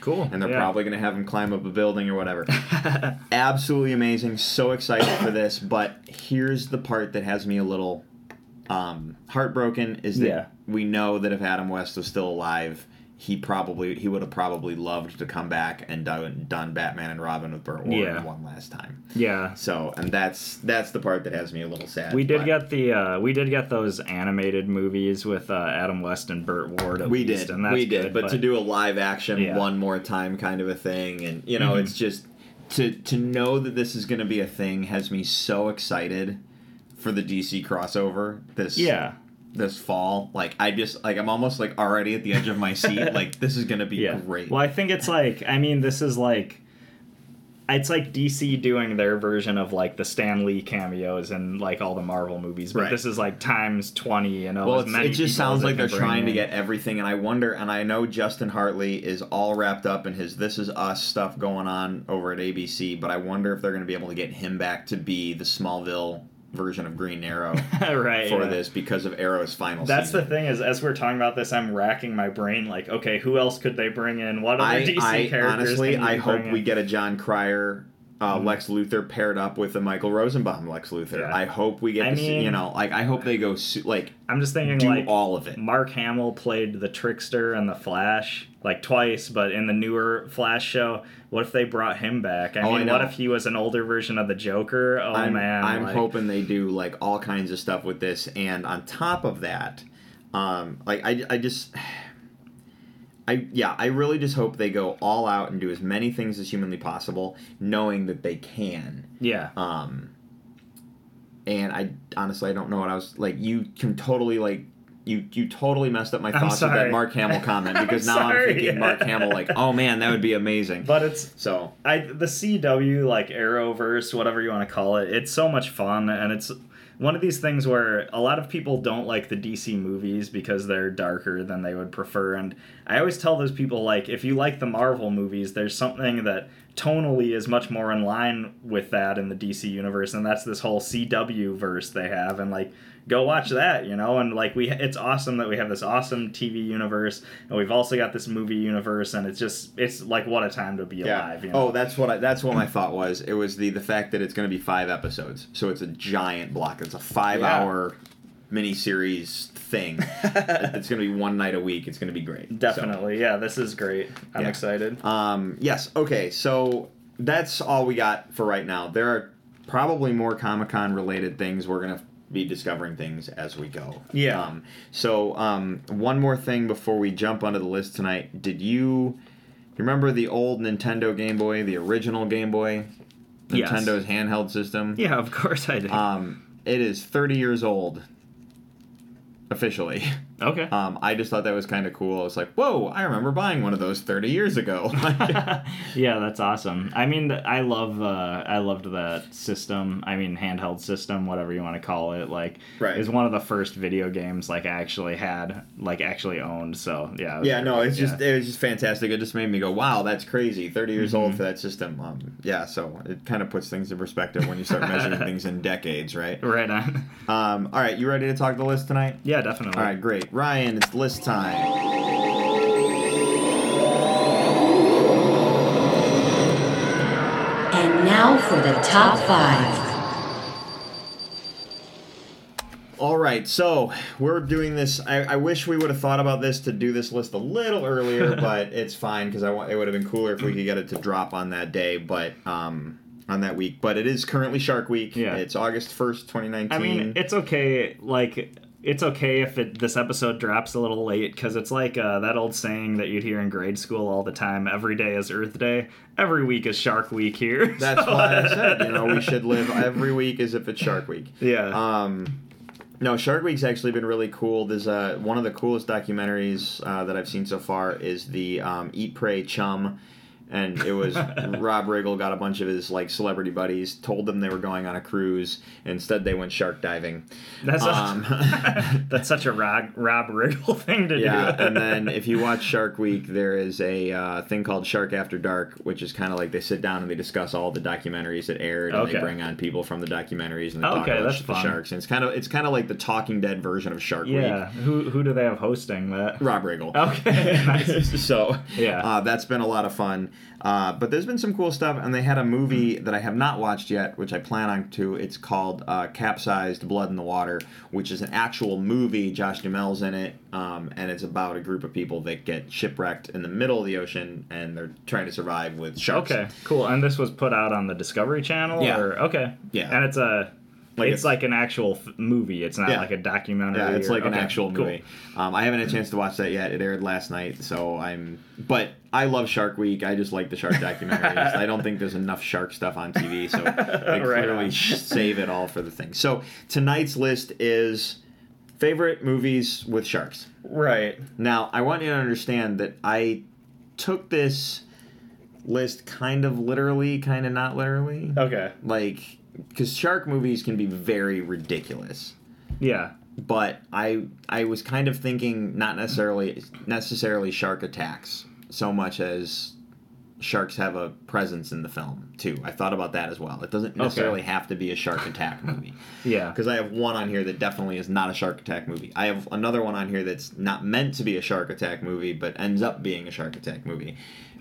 Cool. And they're Yeah. probably going to have him climb up a building or whatever. Absolutely amazing. So excited for this. But here's the part that has me a little um, heartbroken is that Yeah. we know that if Adam West was still alive, he probably he would have probably loved to come back and done, done Batman and Robin with Burt Ward Yeah. one last time. yeah. So, and that's that's the part that has me a little sad. We did but get the uh, we did get those animated movies with uh, Adam West and Burt Ward. At we least, did and that's we did, good, but, to do a live action Yeah. one more time kind of a thing, and you know, Mhm. it's just to to know that this is going to be a thing has me so excited for the DC crossover this yeah, this fall. Like I just like I'm almost like already at the edge of my seat. like this is to be yeah. great. Well, I think it's like I mean this is like it's like DC doing their version of like the Stan Lee cameos and like all the Marvel movies, but Right. this is like times twenty. You know, Well, it just sounds like they they're trying to get everything, and I wonder. And I know Justin Hartley is all wrapped up in his "This Is Us" stuff going on over at ABC, but I wonder if they're going to be able to get him back to be the Smallville version of Green Arrow right for yeah. this because of Arrow's final. That's the thing is, as we're talking about this, I'm racking my brain. Like, okay, who else could they bring in? What other I, DC I characters? honestly, I hope bring we get a Jon Cryer. Uh, Mhm. Lex Luthor paired up with a Michael Rosenbaum Lex Luthor. Yeah. I hope we get I to see, you know, like I hope they go su- like I'm just thinking do like all of it. Mark Hamill played the Trickster and the Flash like twice, but in the newer Flash show, what if they brought him back? I Oh, I mean, what if he was an older version of the Joker? Oh I'm, man, I'm like, hoping they do like all kinds of stuff with this, and on top of that, um, like I, I just, I yeah, I really just hope they go all out and do as many things as humanly possible, knowing that they can. Yeah, Um, and I honestly I don't know what I was like. You can totally like. You, you totally messed up my thoughts with that. Mark Hamill comment because I'm now I'm sorry. thinking Mark Hamill like oh man that would be amazing. but it's So I the CW like Arrowverse, whatever you want to call it. It's so much fun, and it's one of these things where a lot of people don't like the DC movies because they're darker than they would prefer. And I always tell those people like, if you like the Marvel movies, there's something that tonally is much more in line with that in the DC universe, and that's this whole CW verse they have, and like. Go watch that, you know, and like we, it's awesome that we have this awesome TV universe, and we've also got this movie universe, and it's just, it's like what a time to be alive. You know? Oh, that's what I, that's what my thought was. It was the the fact that it's going to be five episodes, so it's a giant block. It's a five Yeah. hour miniseries thing. it's going to be one night a week. It's going to be great. So, Definitely. Yeah, this is great. I'm Yeah. excited. um, yes. Okay. So that's all we got for right now. There are probably more Comic Con related things. We're going to be discovering things as we go. Yeah. Um, so um, one more thing before we jump onto the list tonight. Did you? Remember the old Nintendo Game Boy, the original Game Boy, Yes. Nintendo's handheld system? Yeah, of course I did. Um, it is 30 years old, officially. okay. Um, I just thought that was kind of cool. I was like, whoa, I remember buying one of those 30 years ago. yeah, that's awesome. I mean, I love uh, I loved that system. I mean, handheld system, whatever you want to call it. Like, Right. it was one of the first video games like I actually had, like actually owned. So yeah. yeah, no, great, it's just yeah. it was just fantastic. It just made me go, wow, that's crazy. 30 years old Mhm. for that system. Um, yeah, so it kind of puts things in perspective when you start measuring things in decades, right? right on. Um, all right, you ready to talk the list tonight? yeah, definitely. All right, great. Ryan, it's list time. And now for the top five. All right, so we're doing this. I, I wish we would have thought about this to do this list a little earlier, but it's fine because I want. It would have been cooler if we could get it to drop on that day, but um, on that week. But it is currently Shark Week. Yeah. it's August first, twenty nineteen. I mean, it's okay. Like, it's okay if it this episode drops a little late because it's like uh, that old saying that you'd hear in grade school all the time: "Every day is Earth Day. Every week is Shark Week." Here. That's So- why I said you know we should live every week as if it's Shark Week. yeah. Um, no, Shark Week's actually been really cool. There's uh, one of the coolest documentaries uh, that I've seen so far is the um, Eat Pray Chum, and it was Rob Riggle got a bunch of his like celebrity buddies, told them they were going on a cruise. Instead, they went shark diving. That's Um, a, that's such a Rob, Rob Riggle thing to Yeah, do. and then if you watch Shark Week, there is a uh, thing called Shark After Dark, which is kind of like they sit down and they discuss all the documentaries that aired, and they bring on people from the documentaries and they talk about the sharks. And it's kind of it's kind of like the Talking Dead version of Shark yeah. Week. Yeah, who who do they have hosting that? Rob Riggle. Okay. nice. so Yeah. uh, that's been a lot of fun. Uh, but there's been some cool stuff, and they had a movie that I have not watched yet, which I plan on to. It's called uh, Capsized Blood in the Water, which is an actual movie. Josh Duhamel's in it, um, and it's about a group of people that get shipwrecked in the middle of the ocean, and they're trying to survive with sharks. Okay. Cool. And this was put out on the Discovery Channel. Yeah. Or, okay. Yeah. And it's a. Like it's, it's- like an actual f- movie. It's not Yeah. like a documentary. Yeah, it's or- like an actual cool. movie. Um, I haven't had a chance to watch that yet. It aired last night, so I'm. But I love Shark Week. I just like the shark documentaries. I don't think there's enough shark stuff on TV, so they Right clearly sh- save it all for the thing. So tonight's list is favorite movies with sharks. Right. Now, I want you to understand that I took this list kind of literally, kind of not literally. Okay. Like, because shark movies can be very ridiculous Yeah. but I I was kind of thinking not necessarily necessarily shark attacks so much as sharks have a presence in the film too. I thought about that as well. It doesn't necessarily have to be a shark attack movie Yeah. because I have one on here that definitely is not a shark attack movie. I have another one on here that's not meant to be a shark attack movie but ends up being a shark attack movie.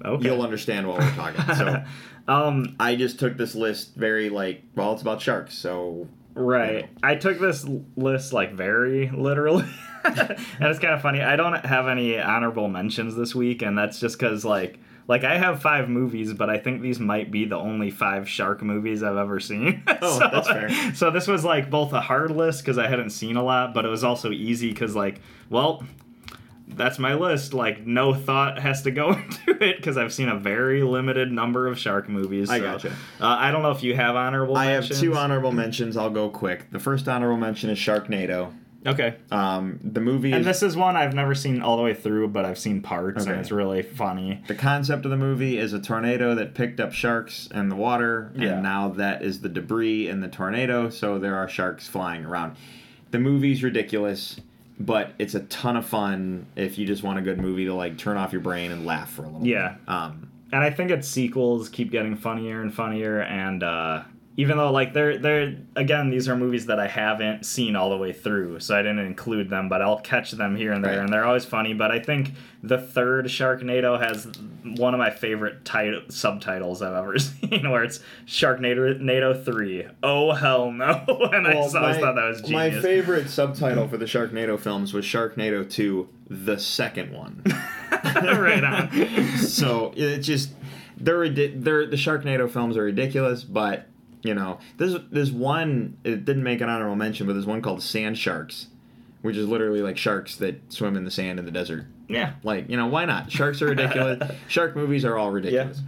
Okay. You'll understand what we're talking. So um. I just took this list very like well it's about sharks so Right. I took this list like very literally. and it's kind of funny. I don't have any honorable mentions this week, and that's just because like like I have five movies, but I think these might be the only five shark movies I've ever seen. Oh, so, that's fair. So this was like both a hard list because I hadn't seen a lot, but it was also easy because like well. That's my list. Like, no thought has to go into it because I've seen a very limited number of shark movies. I gotcha. Uh, I don't know if you have honorable. I have two honorable mentions. I'll go quick. The first honorable mention is Sharknado. Okay. Um, the movie And is this is one I've never seen all the way through, but I've seen parts, Okay. and it's really funny. the concept of the movie is a tornado that picked up sharks in the water, Yeah. and now that is the debris in the tornado, so there are sharks flying around. The movie's ridiculous, but it's a ton of fun if you just want a good movie to like turn off your brain and laugh for a little. Yeah. Bit. Um, And I think its sequels keep getting funnier and funnier, and uh, even though like they're they're again these are movies that I haven't seen all the way through, so I didn't include them, but I'll catch them here and there, Right. and they're always funny. But I think the third Sharknado has one of my favorite title subtitles I've ever seen, where it's Sharknado Nado three. Oh hell no! and I just always thought that was my favorite subtitle for the Sharknado films was Sharknado 2, the second one. right on. so it just they're, they're the Sharknado films are ridiculous, but you know there's there's one it didn't make an honorable mention, but there's one called Sand Sharks, which is literally like sharks that swim in the sand in the desert. Yeah. Like, you know, why not? Sharks are ridiculous. Shark movies are all ridiculous.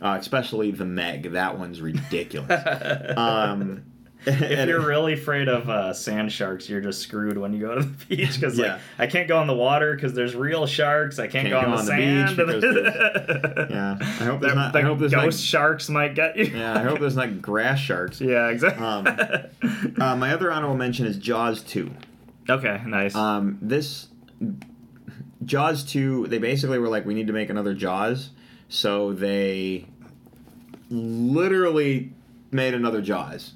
Uh, especially the Meg. That one's ridiculous. um, If you're really afraid of uh, sand sharks, you're just screwed when you go to the beach because like I can't go in the water because there's real sharks. I can't, Can't go, go on, on the the sand. beach yeah, I hope there's not. the I hope there's ghost not. sharks might get you. Yeah, I hope there's not grass sharks. yeah, exactly. Um, Uh, my other honorable mention is Jaws two. okay, nice. Um, this Jaws two, they basically were like, we need to make another Jaws, so they literally made another Jaws.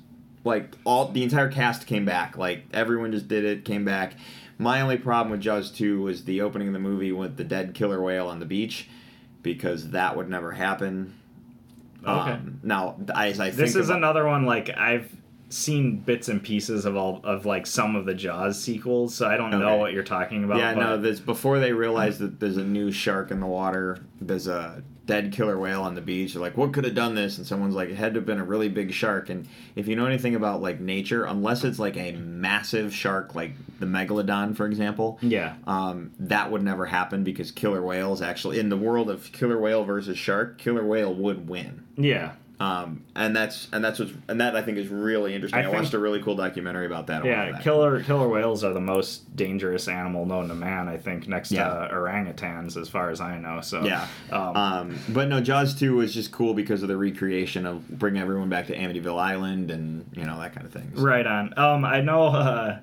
Like all the entire cast came back. Like everyone just did it, came back. My only problem with Jaws two was the opening of the movie with the dead killer whale on the beach, because that would never happen. Okay. Um, now, as I this is about- another one like I've seen bits and pieces of all of like some of the Jaws sequels, so I don't know what you're talking about. Yeah, but no, this before they realize that there's a new shark in the water, there's a dead killer whale on the beach. They're like, what could have done this? And someone's like, it had to have been a really big shark. And if you know anything about like nature, unless it's like a massive shark, like the megalodon, for example, yeah, um, that would never happen because killer whales actually in the world of killer whale versus shark, killer whale would win. yeah, Um, and that's and that's what's and that I think is really interesting. I I, think- watched a really cool documentary about that. yeah. back. Killer killer whales are the most dangerous animal known to man. I think next Yeah. to orangutans, as far as I know. So Yeah. um, Um, but no, Jaws 2 was just cool because of the recreation of bringing everyone back to Amityville Island and, you know, that kind of thing. Right on. Um, I know uh,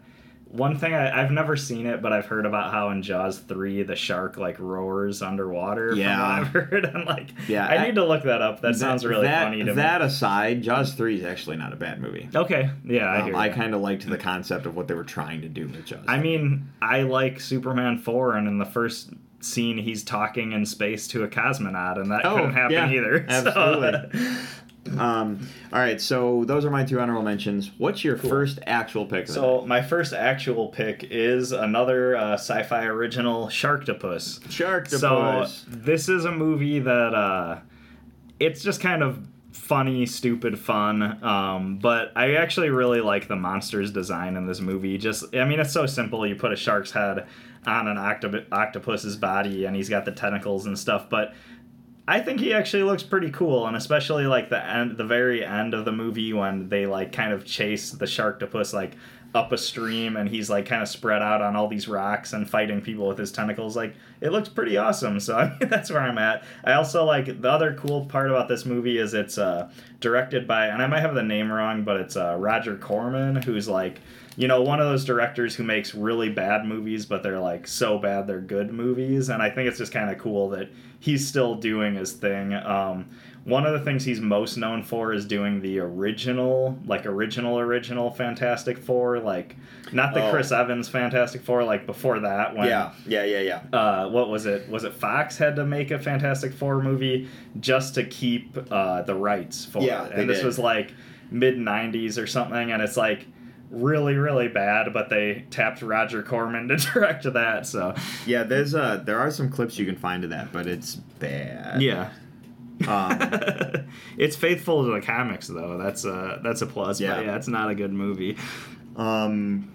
one thing. I, I've never seen it, but I've heard about how in Jaws three the shark like roars underwater. Yeah. I've heard. And like, Yeah, I I- need to look that up. That, sounds really that, funny to That me. aside, Jaws 3 is actually not a bad movie. Okay, yeah, I Um. I kind of liked the concept of what they were trying to do with Jaws. I mean, I like Superman four, and in the first scene, he's talking in space to a cosmonaut, and that Oh, couldn't happen yeah, either. so- absolutely. um, all right, so those are my two honorable mentions. What's your first actual pick? So my first actual pick is another uh, Syfy original, Sharktopus. Sharktopus. So this is a movie that uh, it's just kind of funny, stupid fun. Um, but I actually really like the monsters design in this movie. Just, I mean, it's so simple. You put a shark's head on an octop- octopus's body, and he's got the tentacles and stuff. But I think he actually looks pretty cool, and especially like the end, the very end of the movie when they like kind of chase the sharktopus like up a stream, and he's like kind of spread out on all these rocks and fighting people with his tentacles. Like it looks pretty awesome. So I mean that's where I'm at. I also like the other cool part about this movie is it's uh, directed by, and I might have the name wrong, but it's uh, Roger Corman, who's like you know, one of those directors who makes really bad movies, but they're like so bad they're good movies. And I think it's just kind of cool that he's still doing his thing. Um, one of the things he's most known for is doing the original, like original, original Fantastic Four, like not the Oh. Chris Evans Fantastic Four, like before that. When, yeah, yeah, yeah, yeah. uh, what was it? Was it Fox had to make a Fantastic Four movie just to keep uh, the rights for Yeah, it? And this did. was like mid '90s or something, and it's like really, really bad. But they tapped Roger Corman to direct that, so Yeah, there's uh there are some clips you can find of that, but it's bad. yeah. Um, it's faithful to the comics, though. That's a that's a plus. Yeah. But yeah, it's not a good movie. um,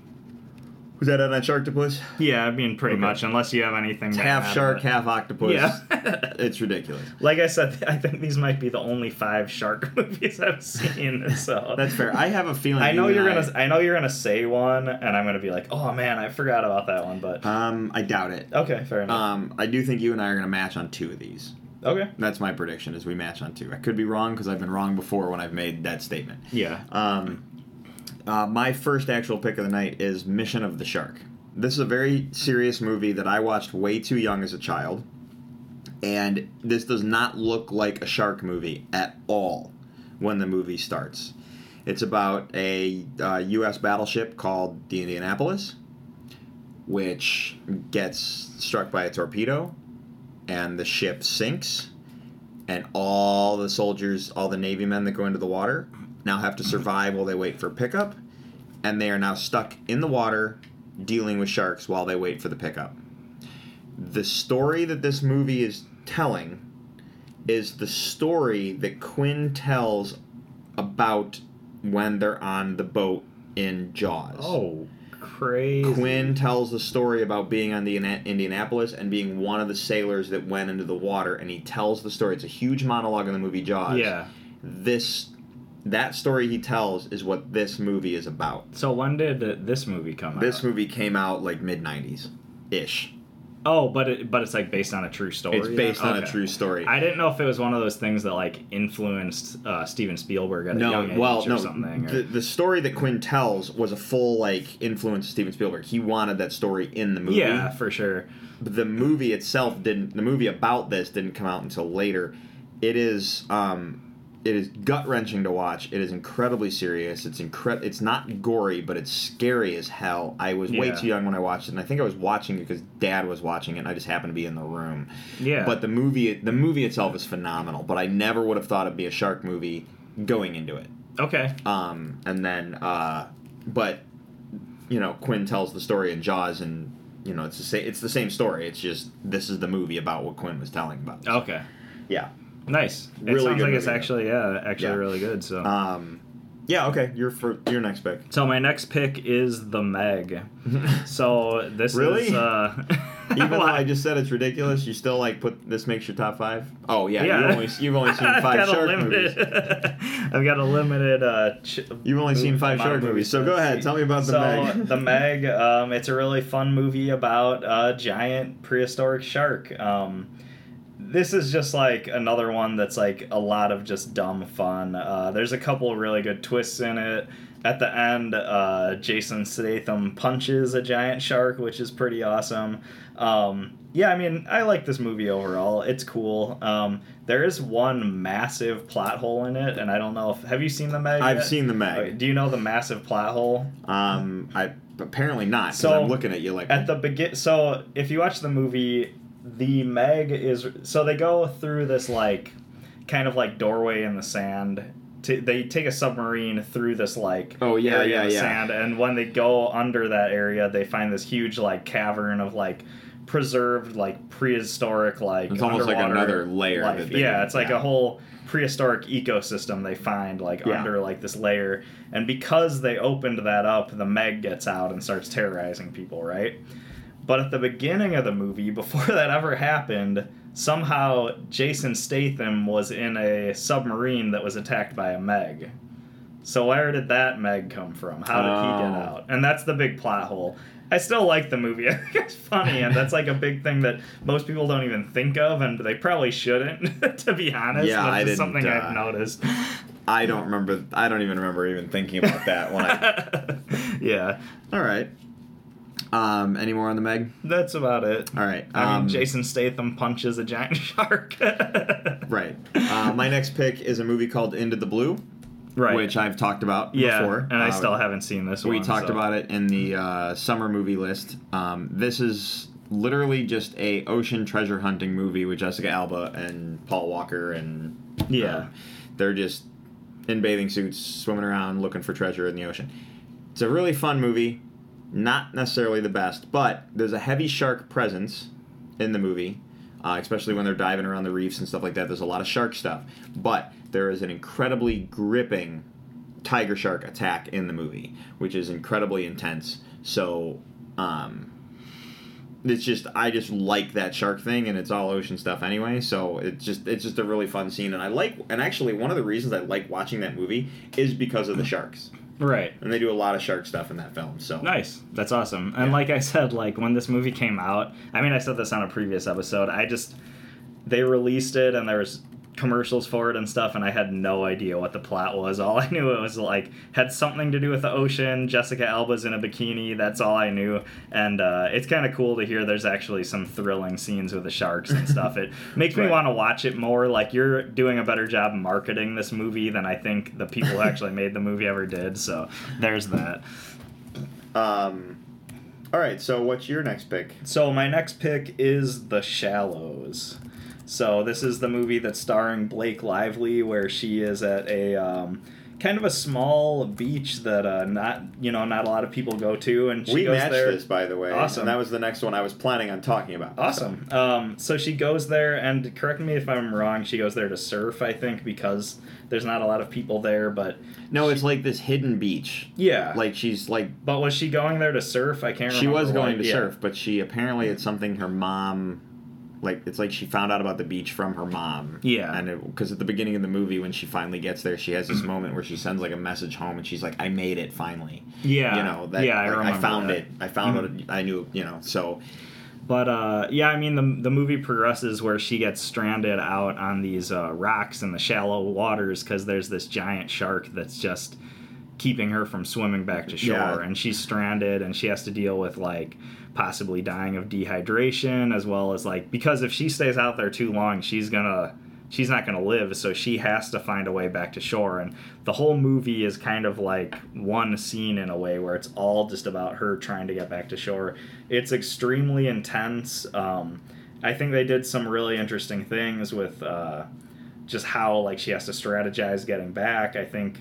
was that on Sharktopus? Yeah, I mean, pretty Okay. much, unless you have anything. It's half shark, but- half octopus. Yeah. it's ridiculous. like I said, I think these might be the only five shark movies I've seen. So That's fair. I have a feeling. I know you you're gonna. I know you're gonna say one, and I'm gonna be like, "Oh man, I forgot about that one." But Um, I doubt it. okay, fair enough. Um, I do think you and I are gonna match on two of these. okay. That's my prediction. Is we match on two. I could be wrong because I've been wrong before when I've made that statement. Yeah. Um, uh, my first actual pick of the night is Mission of the Shark. This is a very serious movie that I watched way too young as a child. And this does not look like a shark movie at all when the movie starts. It's about a uh, U.S. battleship called the Indianapolis, which gets struck by a torpedo, and the ship sinks, and all the soldiers, all the Navy men that go into the water, now have to survive while they wait for pickup, and they are now stuck in the water dealing with sharks while they wait for the pickup. The story that this movie is telling is the story that Quinn tells about when they're on the boat in Jaws. Oh, crazy. Quinn tells the story about being on the Indianapolis and being one of the sailors that went into the water, and he tells the story. It's a huge monologue in the movie Jaws. Yeah. This, that story he tells is what this movie is about. So when did this movie come out? This movie came out like mid '90s, ish. Oh, but it, but it's like based on a true story. It's based on a true story. I didn't know if it was one of those things that like influenced uh, Steven Spielberg at a no, young age well, or no. something. or- The, the story that Quinn tells was a full like influence of Steven Spielberg. He wanted that story in the movie. yeah, for sure. But the movie itself didn't the movie about this didn't come out until later it is um it is gut wrenching to watch it is incredibly serious it's incre- it's not gory but it's scary as hell i was way too young when i watched it and i think i was watching it because dad was watching it and i just happened to be in the room Yeah. but the movie the movie itself is phenomenal but i never would have thought it'd be a shark movie going into it Okay. um, and then, uh, but you know, Quinn tells the story in Jaws, and you know, it's the same. It's the same story. It's just this is the movie about what Quinn was telling about. Okay. Yeah. Nice. It Really sounds good like it's movie. actually yeah, actually Yeah. really good. So. Um, yeah. Okay. Your for your next pick. so my next pick is the Meg. So this Really? is uh, Even though I just said it's ridiculous, you still like put this makes your top five. Oh yeah. Yeah. You've only you've only seen I've five got a shark limited, movies. I've got a limited. Uh, ch- You've only seen five amount of shark movies. So go ahead. see. Tell me about the so, Meg. the Meg. Um, it's a really fun movie about a giant prehistoric shark. Um, this is just like another one that's like a lot of just dumb fun. Uh, there's a couple of really good twists in it. At the end, uh, Jason Statham punches a giant shark, which is pretty awesome. Um, yeah, I mean, I like this movie overall. It's cool. Um, there is one massive plot hole in it, and I don't know if have you seen the Meg? I've yet? seen the Meg. Okay, do you know the massive plot hole? Um, I apparently not. So So, I'm looking at you like At the begin, so if you watch the movie, the Meg is so they go through this like kind of like doorway in the sand. To, they take a submarine through this like Oh, yeah, area yeah, yeah. sand, and when they go under that area, they find this huge like cavern of like preserved like prehistoric like It's almost like another layer yeah, it's like yeah. a whole prehistoric ecosystem they find like Yeah. under like this layer and because they opened that up the meg gets out and starts terrorizing people right but at the beginning of the movie before that ever happened somehow jason statham was in a submarine that was attacked by a meg so where did that meg come from how did he get Oh. out and that's the big plot hole I still like the movie. I think it's funny, and that's like a big thing that most people don't even think of, and they probably shouldn't, to be honest. Yeah, I didn't, something uh, I've noticed. I don't remember. I don't even remember even thinking about that when I. yeah, All right. Um, any more on the Meg? that's about it. All right. I um, mean, Jason Statham punches a giant shark. Right. Uh, my next pick is a movie called Into the Blue, right. which I've talked about yeah, before. and I Uh, still haven't seen this We one. talked so- about it in the uh, summer movie list. Um, this is literally just a ocean treasure hunting movie with Jessica Alba and Paul Walker, and Yeah. um, they're just in bathing suits swimming around looking for treasure in the ocean. It's a really fun movie, not necessarily the best, but there's a heavy shark presence in the movie. Uh, especially when they're diving around the reefs and stuff like that. There's a lot of shark stuff, but there is an incredibly gripping tiger shark attack in the movie, which is incredibly intense. So, um, it's just I just like that shark thing, and it's all ocean stuff anyway. So it's just it's just a really fun scene, and I like and actually one of the reasons I like watching that movie is because of the sharks, Right. and they do a lot of shark stuff in that film. So Nice. That's awesome. And Yeah. like I said, like when this movie came out, I mean, I said this on a previous episode. I just they released it and there was commercials for it and stuff, and I had no idea what the plot was. All I knew it was like had something to do with the ocean. Jessica Alba's in a bikini. That's all I knew. And uh, it's kind of cool to hear there's actually some thrilling scenes with the sharks and stuff. It makes me want to watch it more. Like you're doing a better job marketing this movie than I think the people who actually made the movie ever did. So there's that. um, all right. So what's your next pick? So my next pick is The Shallows. So this is the movie that's starring Blake Lively, where she is at a um, kind of a small beach that uh, not you know not a lot of people go to, and she we goes matched there. this, by the way. Awesome. And that was the next one I was planning on talking about. Awesome. Um, so she goes there, and correct me if I'm wrong. She goes there to surf, I think, because there's not a lot of people there. But No, it's like this hidden beach. yeah, Like she's like But was she going there to surf? I can't. Remember. She was going to yeah. surf, but she apparently it's something her mom like it's like she found out about the beach from her mom. Yeah. And because at the beginning of the movie when she finally gets there, she has this moment where she sends like a message home and she's like I made it finally. Yeah. You know, that yeah, I like, remember. found that. it. I found Mhm. what I knew, you know. So But uh, yeah, I mean the the movie progresses where she gets stranded out on these uh, rocks in the shallow waters because there's this giant shark that's just keeping her from swimming back to shore, Yeah. and she's stranded, and she has to deal with like possibly dying of dehydration as well as like because if she stays out there too long, she's gonna she's not going to live. So she has to find a way back to shore. And the whole movie is kind of like one scene in a way where it's all just about her trying to get back to shore. It's extremely intense. Um, i think they did some really interesting things with uh, just how like she has to strategize getting back. I think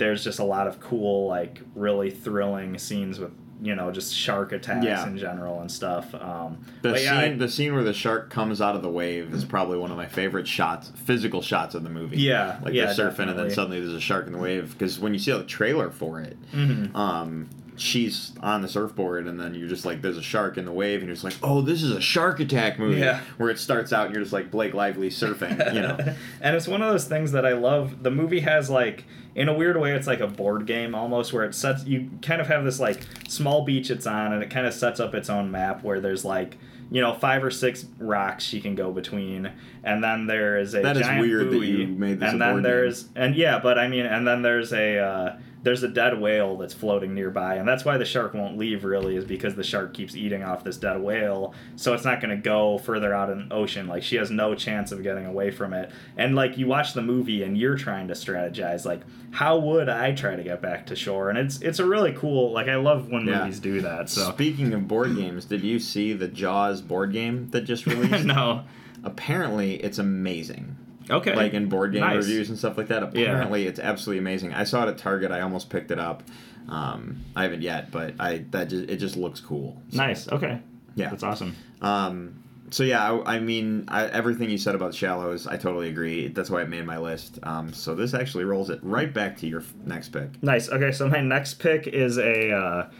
there's just a lot of cool like really thrilling scenes with you know just shark attacks Yeah. in general and stuff um, the scene yeah, I- the scene where the shark comes out of the wave is probably one of my favorite shots, physical shots of the movie. Yeah, Like yeah, they're surfing and then suddenly there's a shark in the wave because when you see the trailer for it, Mhm. um, she's on the surfboard, and then you're just like, there's a shark in the wave, and you're just like, oh, this is a shark attack movie. Yeah. Where it starts out, and you're just like Blake Lively surfing, you know. and it's one of those things that I love. The movie has like, in a weird way, it's like a board game almost, where it sets you kind of have this like small beach it's on, and it kind of sets up its own map where there's like. You know, five or six rocks she can go between, and then there is a That is giant weird that you made this and then board game. there's and yeah, but I mean, and then there's a uh, there's a dead whale that's floating nearby, and that's why the shark won't leave. Really, is because the shark keeps eating off this dead whale, so it's not going to go further out in the ocean. Like she has no chance of getting away from it. And like you watch the movie, and you're trying to strategize, like how would I try to get back to shore? And it's it's a really cool. Like I love when Yeah. movies do that. So Speaking of board games, did you see the Jaws board game that just released? no, Apparently, it's amazing. Okay, like in board game Nice. reviews and stuff like that. Yeah. Apparently, it's absolutely amazing. I saw it at Target. I almost picked it up. Um, I haven't yet, but I that just, it just looks cool. So, nice. Okay, Yeah. that's awesome. Um, so yeah, I, I mean, I, everything you said about Shallows, I totally agree. That's why it made my list. Um, so this actually rolls it right back to your f- next pick. Nice. Okay, so my next pick is a uh,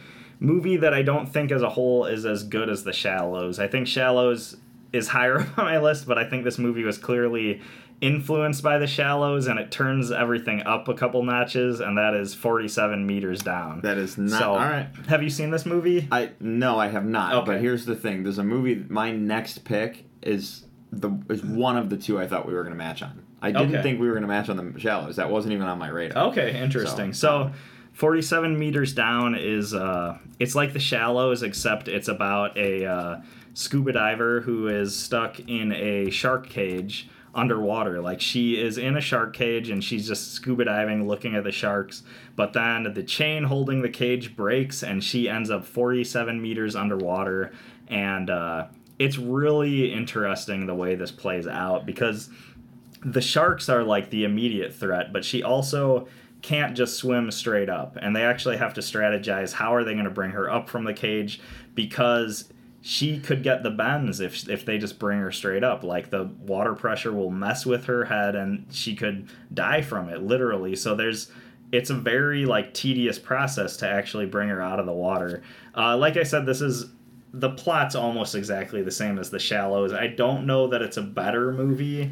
movie that I don't think as a whole is as good as The Shallows. I think Shallows is higher up on my list, but I think this movie was clearly influenced by The Shallows and it turns everything up a couple notches, and that is 47 meters down. That is not so, all right. Have you seen this movie? I no, I have not. Okay. But here's the thing: there's a movie. My next pick is the is one of the two I thought we were going to match on. I didn't Okay. think we were going to match on the Shallows. That wasn't even on my radar. Okay, interesting. So, So, 47 meters down is uh, it's like the shallows, except it's about a uh, scuba diver who is stuck in a shark cage underwater. Like she is in a shark cage and she's just scuba diving, looking at the sharks. But then the chain holding the cage breaks and she ends up 47 meters underwater. And uh, it's really interesting the way this plays out because the sharks are like the immediate threat, but she also can't just swim straight up. And they actually have to strategize how are they going to bring her up from the cage because she could get the bends if if they just bring her straight up. Like the water pressure will mess with her head and she could die from it literally. So there's it's a very like tedious process to actually bring her out of the water. Uh, like I said, this is the plot's almost exactly the same as The Shallows. I don't know that it's a better movie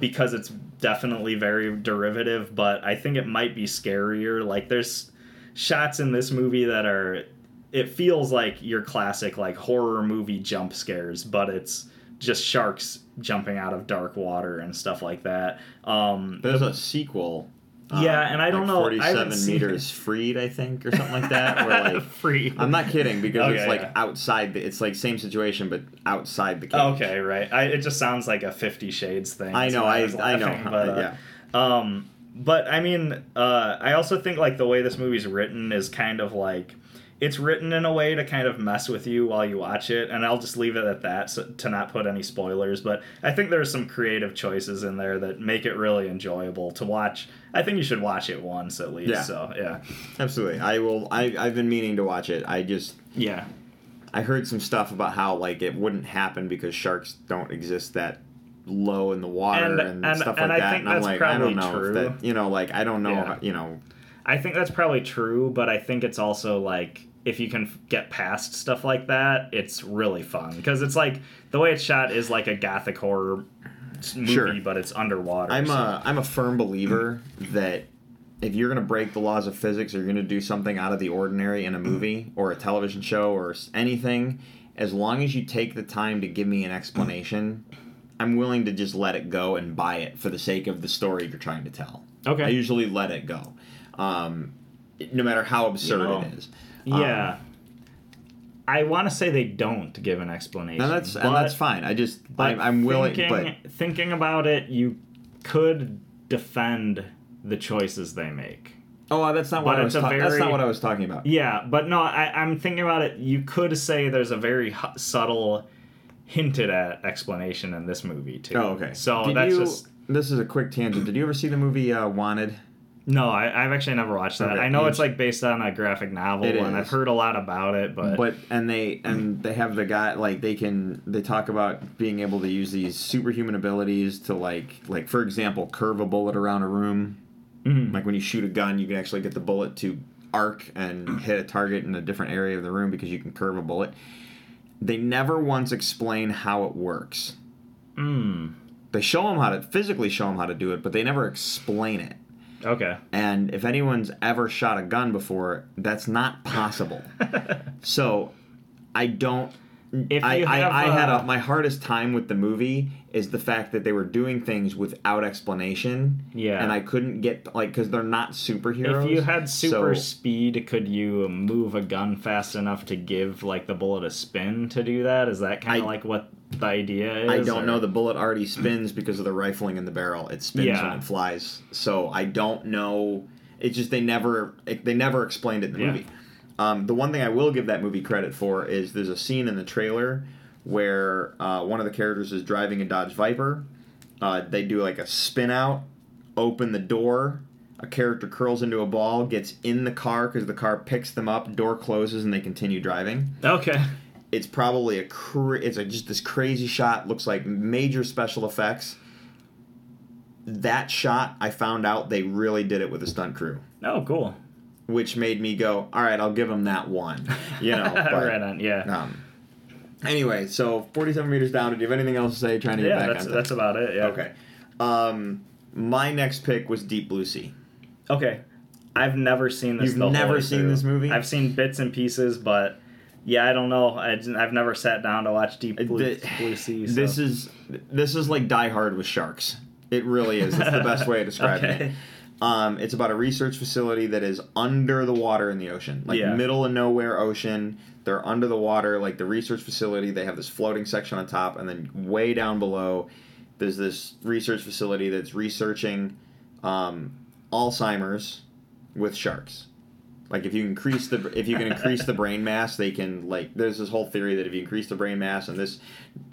because it's definitely very derivative, but I think it might be scarier. Like there's shots in this movie that are it feels like your classic like horror movie jump scares, but it's just sharks jumping out of dark water and stuff like that. Um There's a sequel. um, Yeah, and I don't know- I haven't Forty-seven meters freed, I think, or something like that. Where like free. I'm not kidding because it's like yeah. outside. The, it's like same situation, but outside the cage. Okay, right. I, it just sounds like a Fifty Shades thing. I know. why I was I know. but, uh, yeah. Um, but I mean, uh, I also think like the way this movie's written is kind of like it's written in a way to kind of mess with you while you watch it, and I'll just leave it at that so, to not put any spoilers. But I think there's some creative choices in there that make it really enjoyable to watch. I think you should watch it once at least. Yeah. So yeah, Absolutely. I will. I I've been meaning to watch it. I just yeah, I heard some stuff about how like it wouldn't happen because sharks don't exist that low in the water And- and, and- stuff and like I that. think and I'm that's like, I don't probably know true. if that you know, like I don't know, Yeah. how, you know. I think that's probably true. But I think it's also like if you can get past stuff like that, it's really fun because it's like the way it's shot is like a gothic horror movie, Sure. but it's underwater. I'm so- a I'm a firm believer that if you're gonna break the laws of physics or you're gonna do something out of the ordinary in a movie or a television show or anything, as long as you take the time to give me an explanation, I'm willing to just let it go and buy it for the sake of the story you're trying to tell. Okay. I usually let it go, um, no matter how absurd know, it is. Um, Yeah. I want to say they don't give an explanation. and that's and that's fine. I just but I'm, I'm willing, Thinking, but thinking about it, you could defend the choices they make. oh, that's not what but I was. that's not what I was talking about. Yeah, but no, I, I'm thinking about it. You could say there's a very hu- subtle, hinted at explanation in this movie too. Oh, okay. So Did that's you, just This is a quick tangent. Did you ever see the movie uh, Wanted? No. I, I've actually never watched that. Okay, I know it's like based on a graphic novel, It and I've heard a lot about it. But, But and they and they have the guy like they can they talk about being able to use these superhuman abilities to like like for example curve a bullet around a room. Mhm. Like when you shoot a gun, you can actually get the bullet to arc and hit a target in a different area of the room because you can curve a bullet. They never once explain how it works. mm, They show them how to physically show them how to do it, but they never explain it. Okay. And if anyone's ever shot a gun before, that's not possible. so I don't. If I, I, had uh, a, my hardest time with the movie is the fact that they were doing things without explanation. Yeah. And I couldn't get like because they're not superheroes. If you had super so- speed, could you move a gun fast enough to give like the bullet a spin to do that? Is that kind of like what the idea is? I don't or- know. The bullet already spins because of the rifling in the barrel. It spins Yeah. when it flies. So I don't know. It's just they never it, they never explained it in the Yeah. movie. Um, the one thing I will give that movie credit for is there's a scene in the trailer where uh, one of the characters is driving a Dodge Viper. Uh, they do like a spin out, open the door. A character curls into a ball, gets in the car because the car picks them up. Door closes and they continue driving Okay. it's probably a cra- it's a, just this crazy shot looks like major special effects that shot i found out they really did it with a stunt crew Oh, cool. Which made me go all right i'll give him that one you know but, right on. Yeah. um, anyway so 47 meters down did you have anything else to say trying to get yeah, back that's on that's about it. Yeah. okay um, my next pick was deep blue sea Okay. I've never seen this. You've never seen through. this movie? I've seen bits and pieces, but yeah, I don't know. I, have never sat down to watch Deep Blue, The- Blue Sea. So. This is this is like Die Hard with sharks. It really is. It's the best way to describe Okay. it. Um, it's about a research facility that is under the water in the ocean, like Yeah. middle of nowhere ocean. They're under the water, like the research facility. They have this floating section on top, and then way down below, there's this research facility that's researching um, Alzheimer's with sharks. Like if you increase the if you can increase the brain mass, they can like there's this whole theory that if you increase the brain mass and this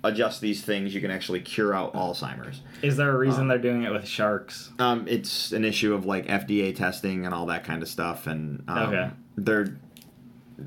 adjust these things, you can actually cure out Alzheimer's. Is there a reason Um, they're doing it with sharks? Um, it's an issue of like FDA testing and all that kind of stuff, and um, Okay. they're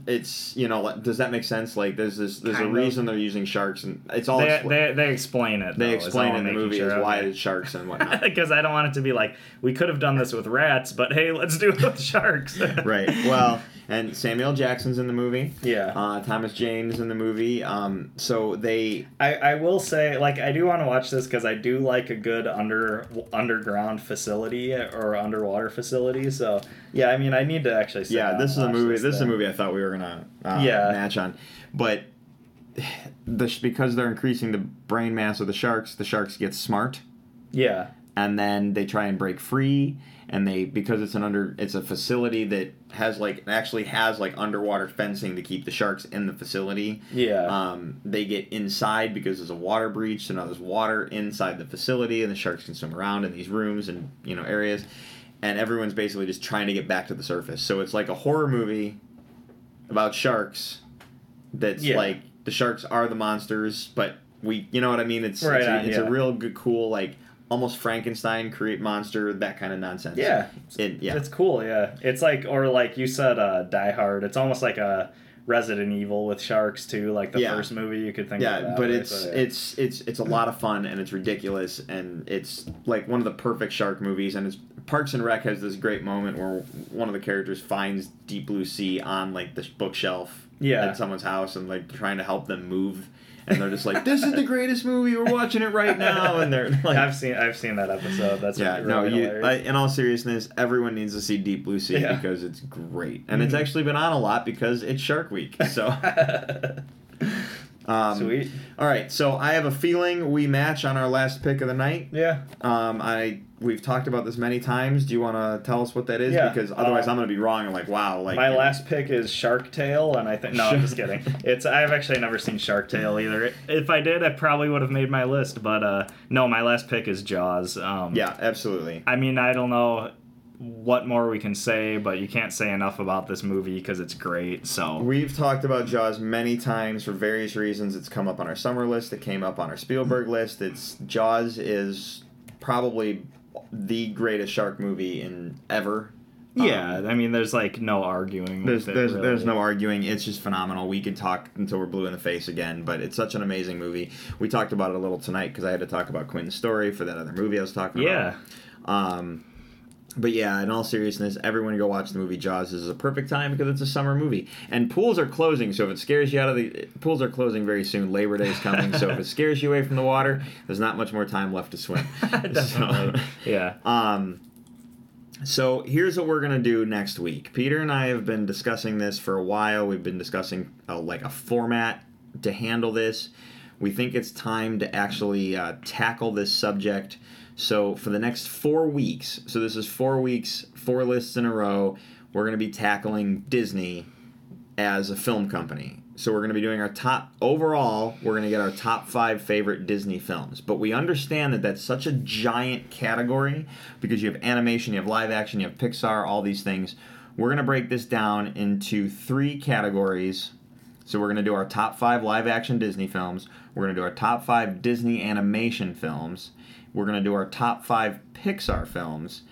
it's you know does that make sense? Like there's this there's Kind a of. reason they're using sharks, and it's all They, expl- they, they explain it. they though, is explain in the movie sure is why it's sharks and whatnot. because I don't want it to be like we could have done this with rats, but hey, let's do it with sharks. right. Well, and Samuel Jackson's in the movie. Yeah. Uh, Thomas Jane is in the movie. Um, so they I, I will say, like, I do want to watch this because I do like a good under underground facility or underwater facility. So yeah, I mean, I need to actually. Yeah, this is a movie. This, is a movie I thought we were gonna uh, Yeah. match on, but the because they're increasing the brain mass of the sharks, the sharks get smart, Yeah, and then they try and break free. And they because it's an under it's a facility that has like actually has like underwater fencing to keep the sharks in the facility. yeah, Um, they get inside because there's a water breach, so now there's water inside the facility, and the sharks can swim around in these rooms and you know areas, and everyone's basically just trying to get back to the surface. So it's like a horror movie about sharks. That's Yeah. like the sharks are the monsters, but we, you know what I mean? It's Right it's, a, on, it's yeah. a real good, cool like almost Frankenstein create monster that kind of nonsense. Yeah. It, yeah. It's cool, yeah. It's like, or like you said, uh, Die Hard. It's almost like a Resident Evil with sharks too, like the Yeah. first movie. You could think. of yeah, but way, it's so, yeah. it's it's it's a lot of fun and it's ridiculous and it's like one of the perfect shark movies and it's Parks and Rec has this great moment where one of the characters finds Deep Blue Sea on like the bookshelf Yeah. at someone's house and like trying to help them move and they're just like this is the greatest movie we're watching it right now and they're like I've seen I've seen that episode. That's yeah, really no. You. I, in all seriousness, everyone needs to see Deep Blue Sea Yeah. because it's great, and it's Mhm. actually been on a lot because it's Shark Week. So, um, Sweet. All right, so I have a feeling we match on our last pick of the night. Yeah. Um, I we've talked about this many times. Do you want to tell us what that is? Yeah, Because otherwise, uh, I'm going to be wrong. And like, wow, like My you know. last pick is Shark Tale, and I think no, I'm just kidding. It's I've actually never seen Shark Tale either. If I did, I probably would have made my list, but uh, no, my last pick is Jaws. Um, Yeah, absolutely. I mean, I don't know what more we can say, but you can't say enough about this movie because it's great. So We've talked about Jaws many times for various reasons. It's come up on our summer list. It came up on our Spielberg list. It's Jaws is probably the greatest shark movie in ever. yeah, Um, I mean, there's like no arguing. There's with it, there's there's no arguing. It's just phenomenal. We could talk until we're blue in the face again, but it's such an amazing movie. We talked about it a little tonight because I had to talk about Quint's story for that other movie I was talking Yeah. about. Yeah. Um, but yeah, in all seriousness, everyone go watch the movie Jaws. This is a perfect time because it's a summer movie, and pools are closing. So if it scares you out of the pools are closing very soon. Labor Day is coming, so if it scares you away from the water, there's not much more time left to swim. Definitely. yeah. Um, so here's what we're gonna do next week. Peter and I have been discussing this for a while. We've been discussing uh, like a format to handle this. We think it's time to actually uh, tackle this subject. So for the next four weeks, so this is four weeks, four lists in a row. We're gonna be tackling Disney as a film company. So we're going to be doing our top overall. We're going to get our top five favorite Disney films. But we understand that that's such a giant category because you have animation, you have live action, you have Pixar, all these things. We're going to break this down into three categories. So we're going to do our top five live action Disney films. We're going to do our top five Disney animation films. We're going to do our top five Pixar films.